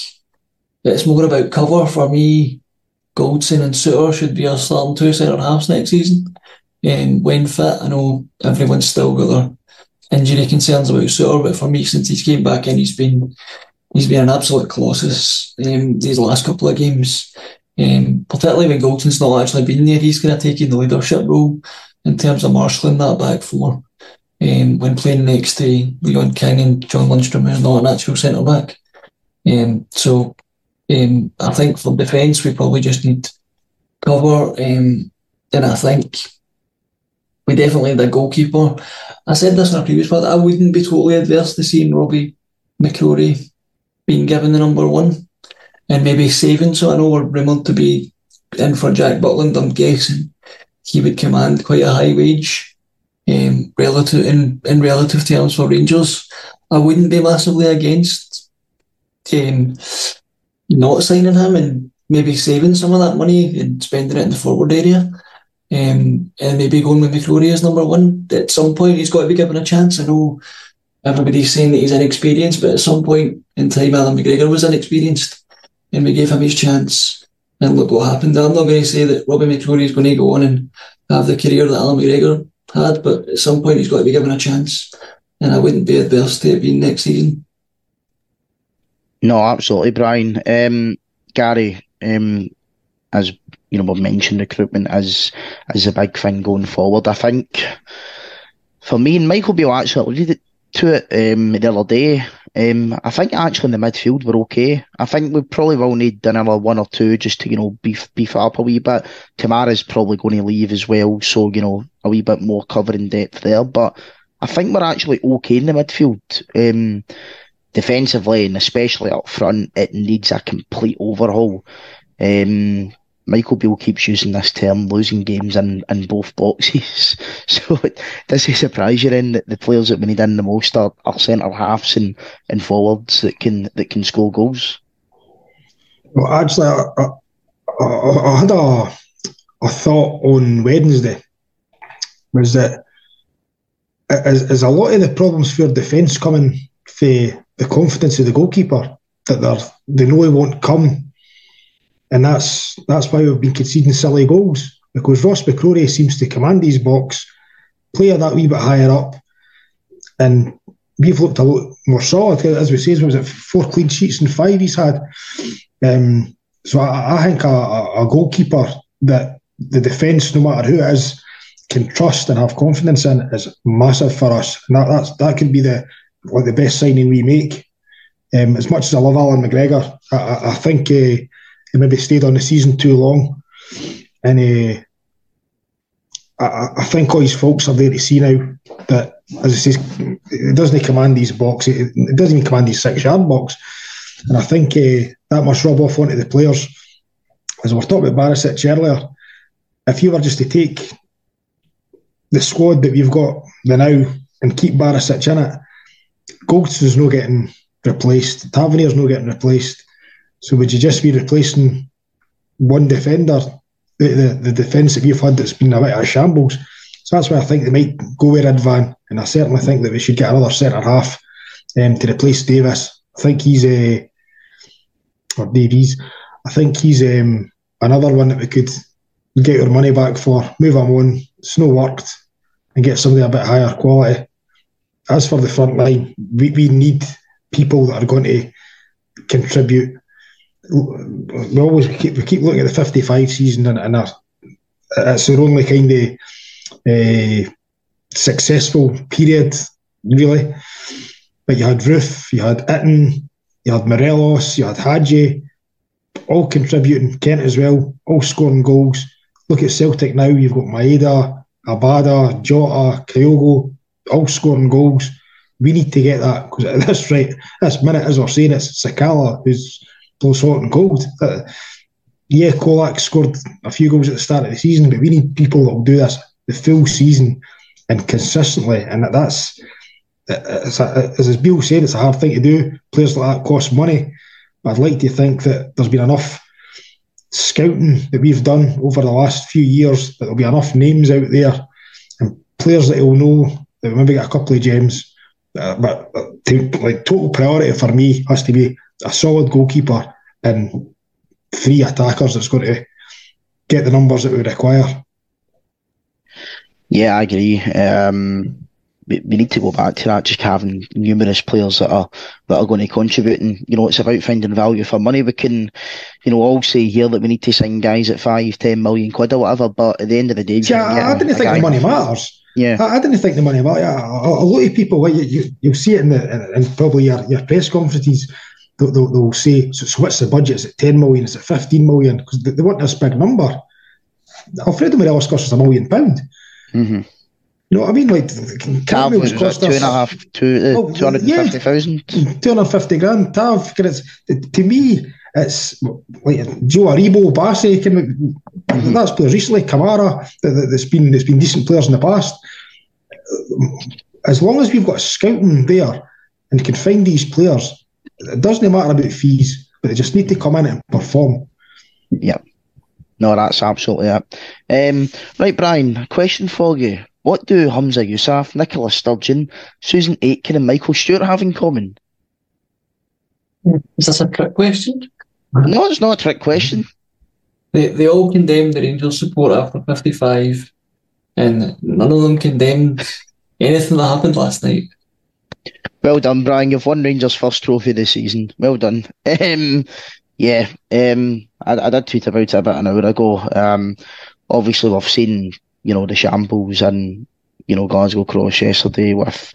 it's more about cover. For me, Goldson and Souttar should be our starting two centre halves next season. Um, when fit, I know everyone's still got their injury concerns about Souttar, but for me, since he's came back in, he's been he's been an absolute colossus um, these last couple of games. Um, particularly when Goldson's not actually been there, he's kind of taking the leadership role in terms of marshalling that back four um, when playing next to Leon King and John Lundstram, who's not an actual centre back. Um, so um, I think for defence, we probably just need cover. Um, and I think we definitely need a goalkeeper. I said this in a previous part, I wouldn't be totally adverse to seeing Robbie McCrorie being given the number one and maybe saving. So I know we're rumoured to be in for Jack Butland. I'm guessing he would command quite a high wage um, relative in, in relative terms for Rangers. I wouldn't be massively against um, not signing him and maybe saving some of that money and spending it in the forward area. Um, and maybe going with McCrorie as number one. At some point, he's got to be given a chance. I know everybody's saying that he's inexperienced, but at some point in time, Alan McGregor was inexperienced, and we gave him his chance. And look what happened. I'm not going to say that Robbie McCrorie is going to go on and have the career that Alan McGregor had, but at some point, he's got to be given a chance. And I wouldn't be adverse to it being next season. No, absolutely, Brian. Um, Gary, um, as you know, we've mentioned recruitment as as a big thing going forward. I think for me and Michael Beale actually alluded to it um, the other day. Um, I think actually in the midfield we're okay. I think we probably will need another one or two just to you know beef beef up a wee bit. Kamara's probably going to leave as well, so you know a wee bit more cover covering depth there. But I think we're actually okay in the midfield. Um, defensively and especially up front, it needs a complete overhaul. Um, Michael Beale keeps using this term, losing games in, in both boxes. so does it surprise you then that the players that we need in the most are, are centre halves and, and forwards that can that can score goals? Well, actually, I, I, I had a, a thought on Wednesday was that as, as a lot of the problems for defence coming for the confidence of the goalkeeper that they they know he won't come, and that's that's why we've been conceding silly goals because Ross McCrorie seems to command his box, play that wee bit higher up, and we've looked a lot more solid. As we say, was it four clean sheets and five he's had? Um, so I, I think a, a, goalkeeper that the defence, no matter who it is, can trust and have confidence in is massive for us. And that that's, that could be the like the best signing we make. Um, as much as I love Alan McGregor, I, I think uh, he maybe stayed on the season too long, and uh, I, I, think all his folks are there to see now that, as I say, it doesn't command his box. It doesn't even command his six-yard box, and I think uh, that must rub off onto the players. As we were talking about Barisic earlier, if you were just to take the squad that we've got the now and keep Barisic in it, Goldson's not getting replaced. Tavernier's not getting replaced. So would you just be replacing one defender? The, the, the defence that we've had that's been a bit of a shambles. So that's why I think they might go with Ridvan, and I certainly think that we should get another centre half um, to replace Davis. I think he's a uh, or Davies. I think he's um, another one that we could get our money back for. Move him on. It's no worked, and get somebody a bit higher quality. As for the front line, we, we need people that are going to contribute. We always keep, we keep looking at the 55 season and, and our, it's our only kind of uh, successful period, really. But you had Roofe, you had Itten, you had Morelos, you had Hagi, all contributing, Kent as well, all scoring goals. Look at Celtic now, you've got Maeda, Abada, Jota, Kyogo, all scoring goals. We need to get that because at this right, this minute, as we're saying, it's Sakala who's those hot and cold. Uh, yeah, Colak scored a few goals at the start of the season, but we need people that will do this the full season and consistently. And that's, as, as Bill said, it's a hard thing to do. Players like that cost money. But I'd like to think that there's been enough scouting that we've done over the last few years that there'll be enough names out there and players that will know that we maybe got a couple of gems. Uh, but to, like total priority for me has to be a solid goalkeeper and three attackers that's going to get the numbers that we require. Yeah, I agree. Um, we, we need to go back to that, just having numerous players that are that are going to contribute. And you know, it's about finding value for money. We can, you know, all say here that we need to sign guys at five, ten million quid or whatever. But at the end of the day, yeah, I, I didn't think the money matters. Yeah, I, I, didn't think the money matters. Yeah, a, a, lot of people, well, you, you you'll see it in the in, probably your, your press conferences. They'll, they'll, they'll say, so, so, what's the budget? Is it 10 million? Is it 15 million? Because they, they want this big number. Alfredo Morelos cost us a million pound. Mm-hmm. You know what I mean? Like Tav was cost two and a half, two, uh, oh, 250,000. Yeah, 250 grand. Tav, to me, it's like Joe Aribo, Bassey, can, mm-hmm. that's players recently, Kamara, that, has been, there's been decent players in the past. As long as we've got scouting there and can find these players, it doesn't matter about fees, but they just need to come in and perform. Yep. No, that's absolutely it. Um, right, Brian, question for you. What do Humza Yousaf, Nicola Sturgeon, Susan Aitken, and Michael Stewart have in common? Is this a trick question? No, it's not a trick question. They, they all condemned the Rangers support after 55, and none of them condemned anything that happened last night. Well done, Brian. You've won Rangers' first trophy this season. Well done. Um, yeah, um, I, I, did tweet about it about an hour ago. Um, obviously, we've seen you know the shambles and you know Glasgow Cross yesterday with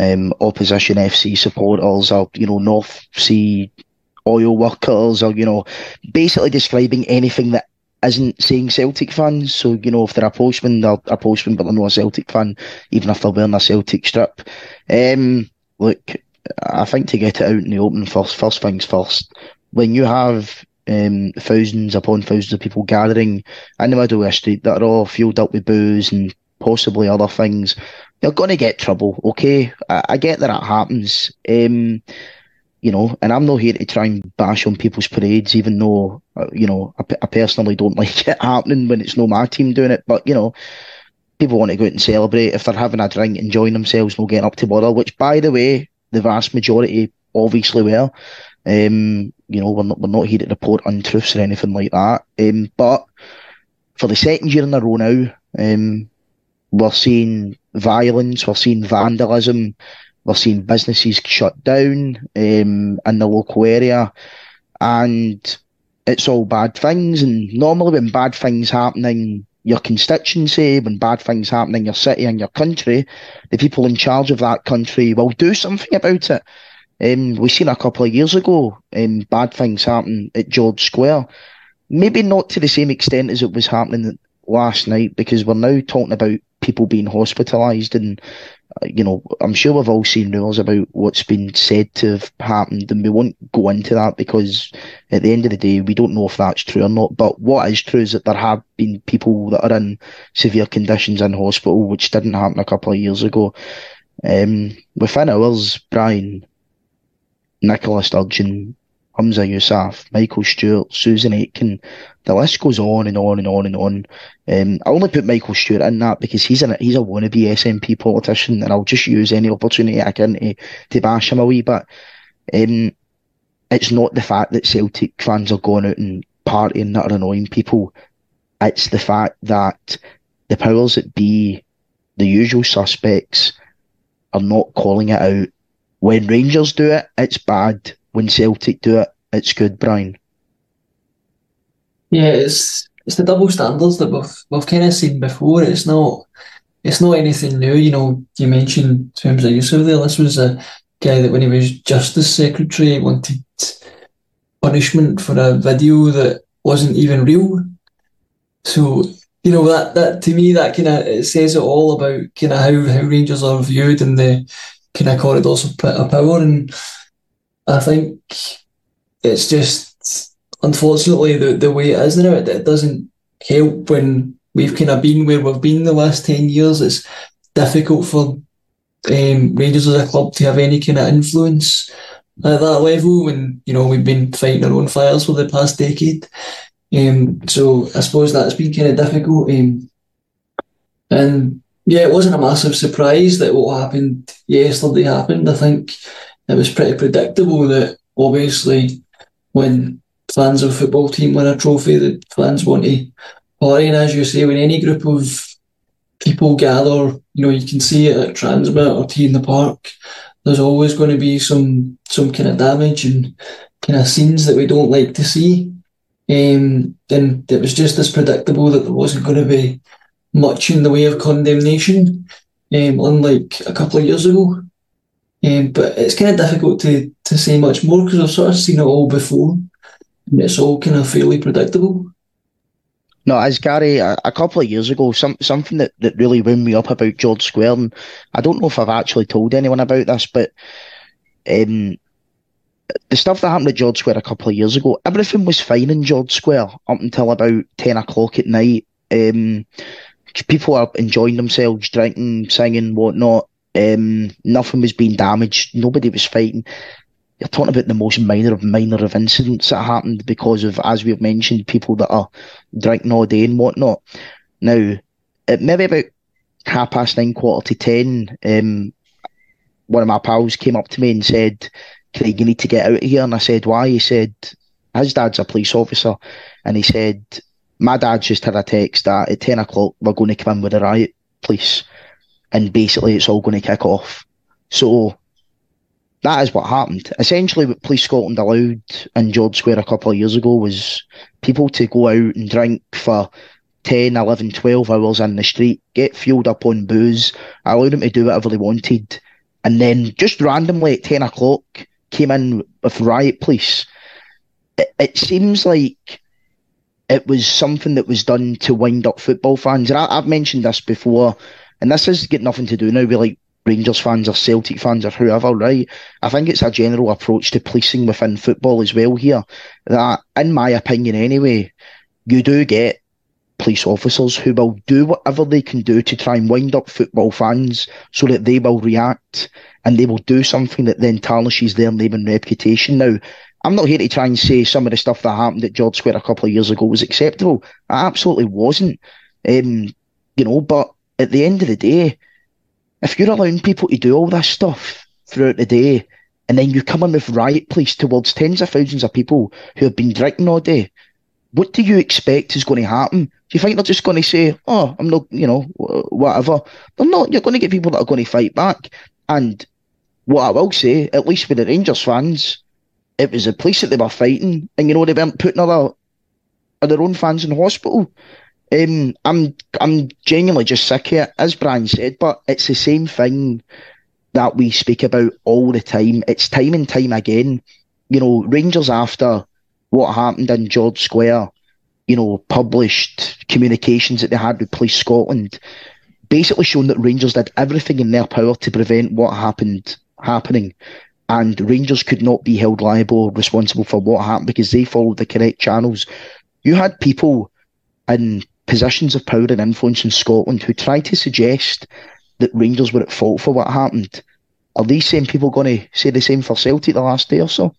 um, opposition FC supporters or you know North Sea oil workers or you know basically describing anything that isn't saying Celtic fans. So, you know, if they're a postman, they're a postman, but they're not a Celtic fan, even if they're wearing a Celtic strip. Um, look, I think to get it out in the open first, first things first, when you have um, thousands upon thousands of people gathering in the middle of a street that are all filled up with booze and possibly other things, you're going to get trouble, okay? I, I get that it happens. Um, you know, and I'm not here to try and bash on people's parades, even though, uh, you know, I, I personally don't like it happening when it's not my team doing it. But, you know, people want to go out and celebrate. If they're having a drink, enjoying themselves, no getting up to bother, which, by the way, the vast majority obviously were. Um, you know, we're not, we're not here to report untruths or anything like that. Um, but for the second year in a row now, um, we're seeing violence, we're seeing vandalism, we're seeing businesses shut down um, in the local area, and it's all bad things. And normally, when bad things happen in your constituency, when bad things happen in your city and your country, the people in charge of that country will do something about it. Um, we seen a couple of years ago, um, bad things happen at George Square. Maybe not to the same extent as it was happening last night, because we're now talking about people being hospitalised and you know, I'm sure we've all seen rumours about what's been said to have happened, and we won't go into that because at the end of the day, we don't know if that's true or not. But what is true is that there have been people that are in severe conditions in hospital, which didn't happen a couple of years ago. Um, within hours, Brian, Nicola Sturgeon, Humza Yousaf, Michael Stewart, Susan Aitken. The list goes on and on and on and on. Um, I only put Michael Stewart in that because he's a he's a wannabe SNP politician, and I'll just use any opportunity I can to, to bash him a wee. Um, it's not the fact that Celtic fans are going out and partying that are annoying people. It's the fact that the powers that be, the usual suspects, are not calling it out. When Rangers do it, it's bad. When Celtic do it, it's good, Brian. Yeah, it's it's the double standards that we've we've kind of seen before. It's not it's not anything new. You know, you mentioned in terms of Yousaf there. This was a guy that when he was justice secretary wanted punishment for a video that wasn't even real. So you know that that to me that kind of says it all about kind of how how Rangers are viewed in the kind of corridors of power, and I think it's just unfortunately the the way it is now. It, it doesn't help when we've kind of been where we've been the last ten years. It's difficult for um, Rangers as a club to have any kind of influence at that level when you know we've been fighting our own fires for the past decade. Um, so I suppose that's been kind of difficult. Um, and yeah, it wasn't a massive surprise that what happened yesterday happened. I think it was pretty predictable that obviously when fans of a football team win a trophy, the fans want to party. And as you say, when any group of people gather, you know, you can see it at TRNSMT or T in the Park. There's always going to be some some kind of damage and kind of scenes that we don't like to see. Um, and it was just as predictable that there wasn't going to be much in the way of condemnation, um, unlike a couple of years ago. Um, but it's kind of difficult to, to say much more because I've sort of seen it all before, and it's all kind of fairly predictable. No, as Gary, a, a, couple of years ago, some something that, that really wound me up about George Square, and I don't know if I've actually told anyone about this, but um, the stuff that happened at George Square a couple of years ago, everything was fine in George Square up until about 10 o'clock at night. Um, people are enjoying themselves, drinking, singing, whatnot. Um, nothing was being damaged. Nobody was fighting. You're talking about the most minor of minor of incidents that happened because of, as we've mentioned, people that are drinking all day and whatnot. Now, at maybe about half past nine, quarter to ten, um, one of my pals came up to me and said, Craig, you need to get out of here. And I said, why? He said, his dad's a police officer. And he said, my dad just had a text that at 10 o'clock, we're going to come in with a riot police. And basically, it's all going to kick off. So that is what happened. Essentially, what Police Scotland allowed in George Square a couple of years ago was people to go out and drink for 10, 11, 12 hours in the street, get fueled up on booze, allow them to do whatever they wanted. And then just randomly at 10 o'clock, came in with riot police. It, it seems like it was something that was done to wind up football fans. And I, have mentioned this before, and this has got nothing to do now with like Rangers fans or Celtic fans or whoever, right? I think it's a general approach to policing within football as well here. That, in my opinion anyway, you do get police officers who will do whatever they can do to try and wind up football fans so that they will react and they will do something that then tarnishes their name and reputation. Now, I'm not here to try and say some of the stuff that happened at George Square a couple of years ago was acceptable. It absolutely wasn't. Um, you know, but at the end of the day, if you're allowing people to do all this stuff throughout the day, and then you come in with riot police towards tens of thousands of people who have been drinking all day, what do you expect is going to happen? Do you think they're just going to say, "Oh, I'm not," you know, whatever? They're not. You're going to get people that are going to fight back. And what I will say, at least for the Rangers fans, it was the police that they were fighting, and you know they weren't putting other, their own fans in hospital. Um, I'm I'm genuinely just sick of it, as Brian said, but it's the same thing that we speak about all the time. It's time and time again. You know, Rangers after what happened in George Square, you know, published communications that they had with Police Scotland, basically showing that Rangers did everything in their power to prevent what happened happening. And Rangers could not be held liable or responsible for what happened because they followed the correct channels. You had people in positions of power and influence in Scotland who try to suggest that Rangers were at fault for what happened. Are these same people going to say the same for Celtic the last day or so?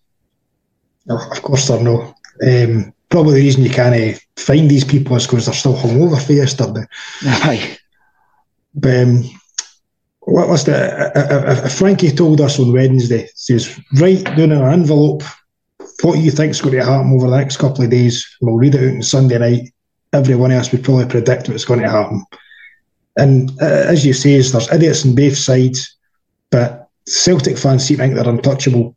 of course they're not. Um, probably the reason you can't find these people is because they're still hungover for yesterday. Aye. But um, what was the? If Frankie told us on Wednesday, says write down an envelope what you think's going to happen over the next couple of days, and we'll read it out on Sunday night. Everyone else would probably predict what's going to happen. And uh, as you say, there's idiots on both sides, but Celtic fans seem to think they're untouchable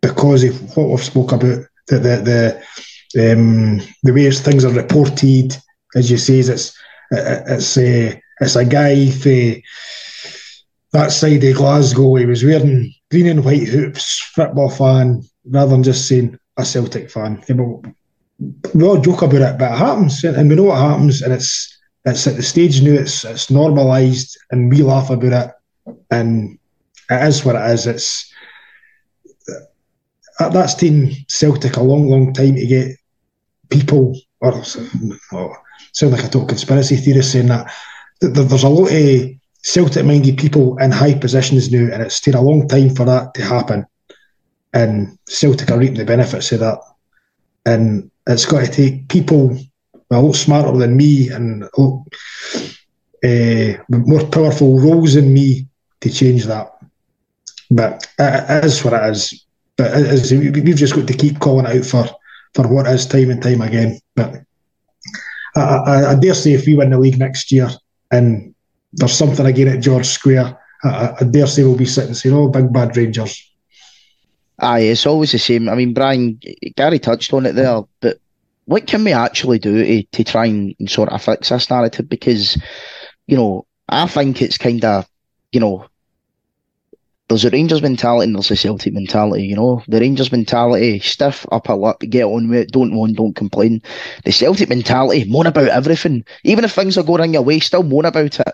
because of what we've spoke about the the the, um, the way things are reported. As you say, it's it's a it's a guy for that side of Glasgow. He was wearing green and white hoops, football fan, rather than just saying a Celtic fan. We all joke about it, but it happens, and we know what happens, and it's it's at the stage now. It's it's normalised, and we laugh about it, and it is what it is. It's uh, that's taken Celtic a long, long time to get people, or oh, sound like a total conspiracy theorist saying that. There's a lot of Celtic minded people in high positions now, and it's taken a long time for that to happen. And Celtic are reaping the benefits of that. And it's got to take people a lot smarter than me and lot, uh, more powerful roles than me to change that. But it is what it is. But as we've just got to keep calling it out for, for what is time and time again. But I, I, I dare say if we win the league next year and there's something again at George Square, I, I dare say we'll be sitting saying, "Oh, big bad Rangers." Aye, it's always the same. I mean, Brian, Gary touched on it there, but what can we actually do to, to try and, and sort of fix this narrative? Because, you know, I think it's kind of, you know, there's a Rangers mentality and there's a Celtic mentality, you know. The Rangers mentality, stiff, upper lip, get on with it, don't moan, don't complain. The Celtic mentality, moan about everything. Even if things are going your way, still moan about it.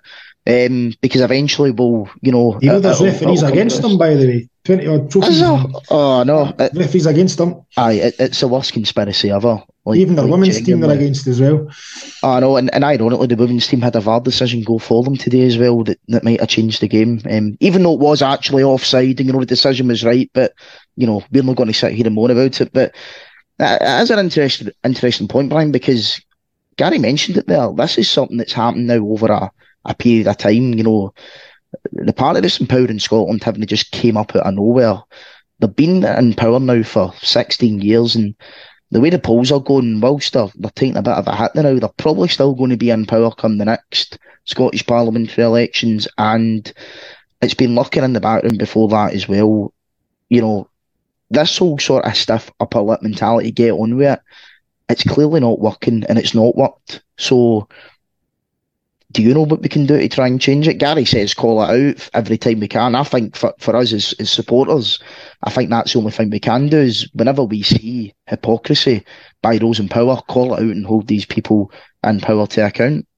Um, because eventually we'll, you know. You know, there's referees against them, by the way. 20 odd trophies. Oh, no. It, referees against them. Aye, it, it's the worst conspiracy ever. Like, Even the like women's team are against as well. I know, and, and ironically, the women's team had a VAR decision go for them today as well that, that might have changed the game. Um, even though it was actually offside and, you know, the decision was right, but, you know, we're not going to sit here and moan about it. But that is an interesting, interesting point, Brian, because Gary mentioned it there. This is something that's happened now over a, a period of time, you know the party in power in Scotland haven't just came up out of nowhere. They've been in power now for 16 years, and the way the polls are going, whilst they're, they're taking a bit of a hit now, they're probably still going to be in power come the next Scottish parliamentary elections, and it's been lurking in the background before that as well. You know, this whole sort of stiff upper lip mentality, get on with it, it's clearly not working, and it's not worked. So do you know what we can do to try and change it? Gary says call it out every time we can. I think for, for us as, as supporters, I think that's the only thing we can do is whenever we see hypocrisy by those in power, call it out and hold these people in power to account.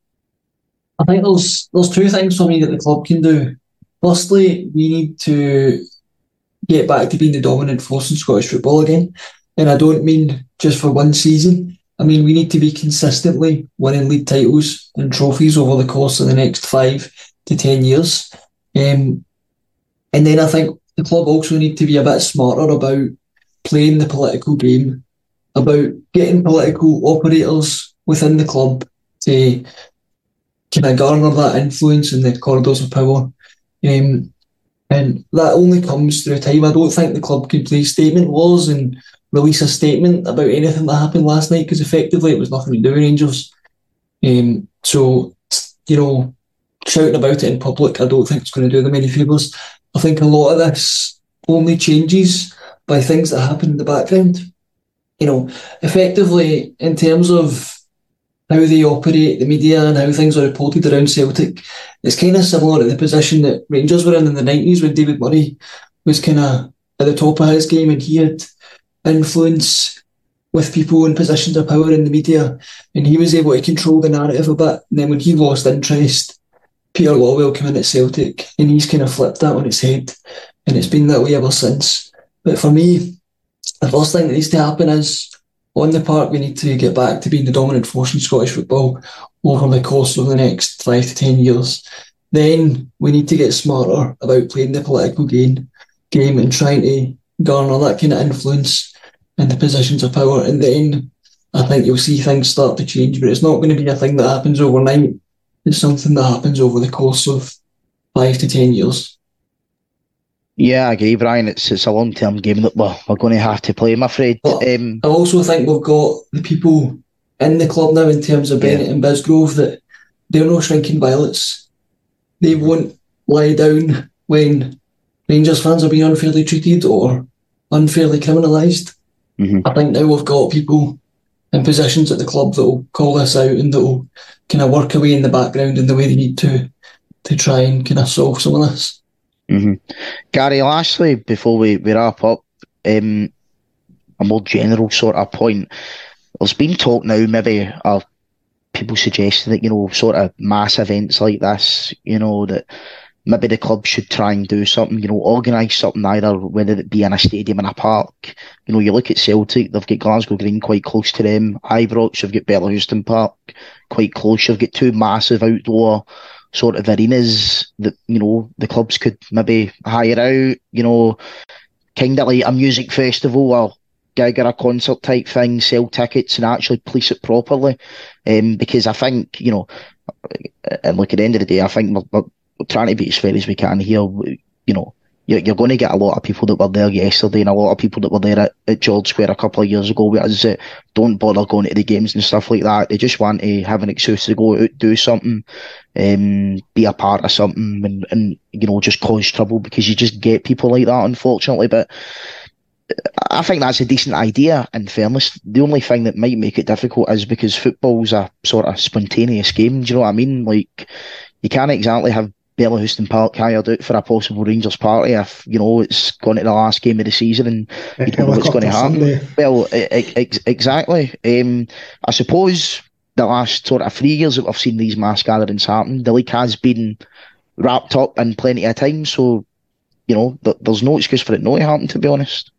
I think there's there's two things for me that the club can do. Firstly, we need to get back to being the dominant force in Scottish football again. And I don't mean just for one season. I mean, we need to be consistently winning league titles and trophies over the course of the next five to ten years. Um, and then I think the club also need to be a bit smarter about playing the political game, about getting political operators within the club to kind of garner that influence in the corridors of power. Um, and that only comes through time. I don't think the club can play statement wars and release a statement about anything that happened last night because effectively it was nothing to do with Rangers. Um, so, you know, shouting about it in public, I don't think it's going to do them any favours. I think a lot of this only changes by things that happen in the background. You know, effectively, in terms of how they operate, the media, and how things are reported around Celtic, it's kind of similar to the position that Rangers were in in the 90s when David Murray was kind of at the top of his game and he had influence with people in positions of power in the media, and he was able to control the narrative a bit. And then when he lost interest, Peter Lawwell came in at Celtic, and he's kind of flipped that on its head, and it's been that way ever since. But for me, the first thing that needs to happen is on the park we need to get back to being the dominant force in Scottish football over the course of the next five to ten years. Then we need to get smarter about playing the political game, game and trying to garner that kind of influence and the positions of power, and then I think you'll see things start to change. But it's not going to be a thing that happens overnight. It's something that happens over the course of five to ten years. Yeah, I agree, Brian. It's it's a long term game that we're, we're going to have to play, I'm afraid. Um, I also think we've got the people in the club now in terms of Bennett yeah. and Bisgrove that they're no shrinking violets. They won't lie down when Rangers fans are being unfairly treated or unfairly criminalised. Mm-hmm. I think now we've got people in positions at the club that will call this out and that will kind of work away in the background in the way they need to to try and kind of solve some of this. Mm-hmm. Gary, lastly, before we, we wrap up, um, a more general sort of point. There's been talk now, maybe of people suggesting that you know, sort of mass events like this, you know, that maybe the club should try and do something, you know, organise something either, whether it be in a stadium in a park. You know, you look at Celtic, they've got Glasgow Green quite close to them. Ibrox, you've got Bellahouston Park quite close. You've got two massive outdoor sort of arenas that, you know, the clubs could maybe hire out, you know, kind of like a music festival or or a concert type thing, sell tickets and actually police it properly. Um, because I think, you know, and look, at the end of the day, I think we're, we're trying to be as fair as we can here. You know, you're, you're going to get a lot of people that were there yesterday and a lot of people that were there at, at George Square a couple of years ago. Whereas uh, don't bother going to the games and stuff like that. They just want to have an excuse to go out, do something, um, be a part of something, and, and you know just cause trouble because you just get people like that, unfortunately. But I think that's a decent idea. In fairness, the only thing that might make it difficult is because football's a sort of spontaneous game. Do you know what I mean? Like you can't exactly have Bellahouston Park hired out for a possible Rangers party if you know it's gone to the last game of the season and you don't know what's going to happen. Well, ex- exactly. Um, I suppose the last sort of three years that we've seen these mass gatherings happen, the league has been wrapped up in plenty of time. So you know, th- there's no excuse for it not to happen. To be honest.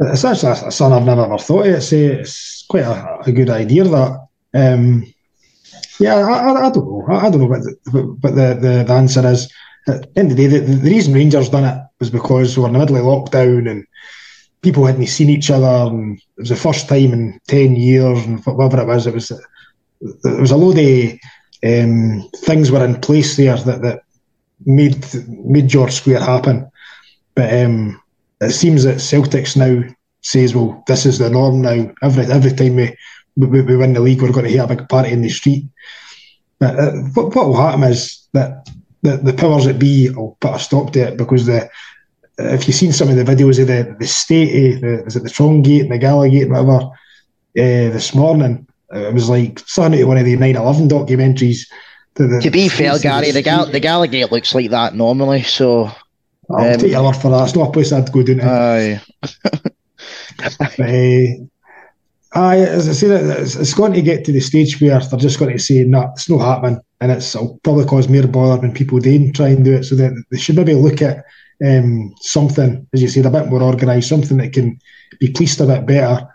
It's actually a son I've never ever thought of. It's, it's quite a, a good idea that. Um, yeah, I, I, don't know. I, I don't know what the, what the, the, the answer is. At the end of the day, the, the, reason Rangers done it was because we were in the middle of lockdown and people hadn't seen each other, and it was the first time in ten years, and whatever it was. It was there was a load of um, things were in place there that, that made made George Square happen. But um, it seems that Celtics now says, well, this is the norm now. Every every time we we, we win the league, we're going to have a big party in the street. But uh, what, what will happen is that the, the powers that be will put a stop to it because the if you've seen some of the videos of the, the state, the, is it the Trongate and the Gallowgate and whatever, uh, this morning, it was like something to one of the 9 11 documentaries. The, the, to be fair, Gary, the, Gal- the Gallowgate looks like that normally, so. I'll um, take your word for that. It's not a place I'd go down to. Aye. uh, Aye, as I said, it's, it's, going to get to the stage where they're just going to say, "No, it's not happening," and it's, it'll probably cause more bother when people don't try and do it. So they should maybe look at um, something, as you said, a bit more organised, something that can be policed a bit better.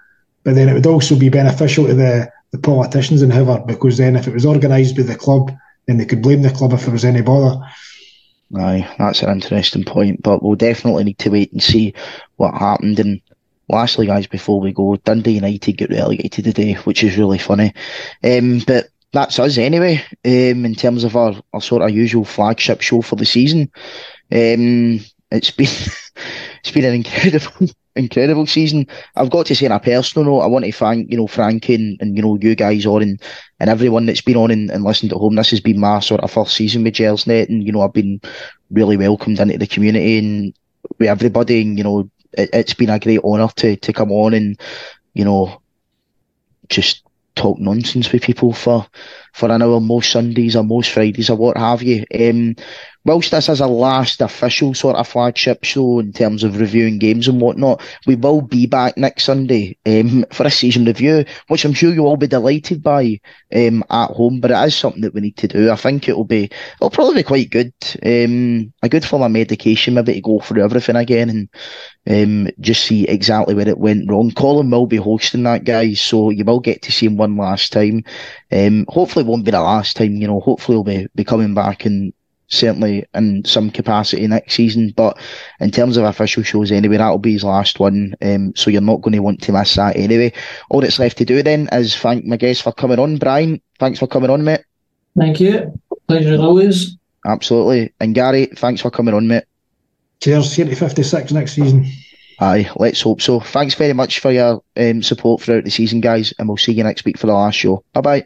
But then it would also be beneficial to the, the politicians and whoever, because then if it was organised by the club, then they could blame the club if there was any bother. Aye, that's an interesting point, but we'll definitely need to wait and see what happened and lastly, guys, before we go, Dundee United get relegated today, which is really funny. Um, but that's us anyway, um, in terms of our, our sort of usual flagship show for the season. Um, it's been it's been an incredible incredible season. I've got to say on a personal note, I want to thank, you know, Frank and, and you know, you guys on and, and everyone that's been on and, and listened at home. This has been my sort of first season with Gersnet and, you know, I've been really welcomed into the community and with everybody and, you know, it, has been a great honour to, to come on and, you know, just talk nonsense with people for, for an hour most Sundays or most Fridays or what have you. Um, whilst this is a last official sort of flagship show in terms of reviewing games and whatnot, we will be back next Sunday um, for a season review, which I'm sure you'll all be delighted by um, at home. But it is something that we need to do. I think it'll be, it'll probably be quite good, um, a good form of medication, maybe to go through everything again and um, just see exactly where it went wrong. Colin will be hosting that, guys, so you will get to see him one last time. Um, hopefully, it won't be the last time. You know, hopefully, he'll be, be coming back and certainly in some capacity next season. But in terms of official shows anyway, that'll be his last one. Um, so you're not going to want to miss that anyway. All that's left to do then is thank my guests for coming on. Brian, thanks for coming on, mate. Thank you. Pleasure as always. Absolutely. And Gary, thanks for coming on, mate. Cheers. Here to 56 next season. Aye, let's hope so. Thanks very much for your um, support throughout the season, guys, and we'll see you next week for the last show. Bye bye.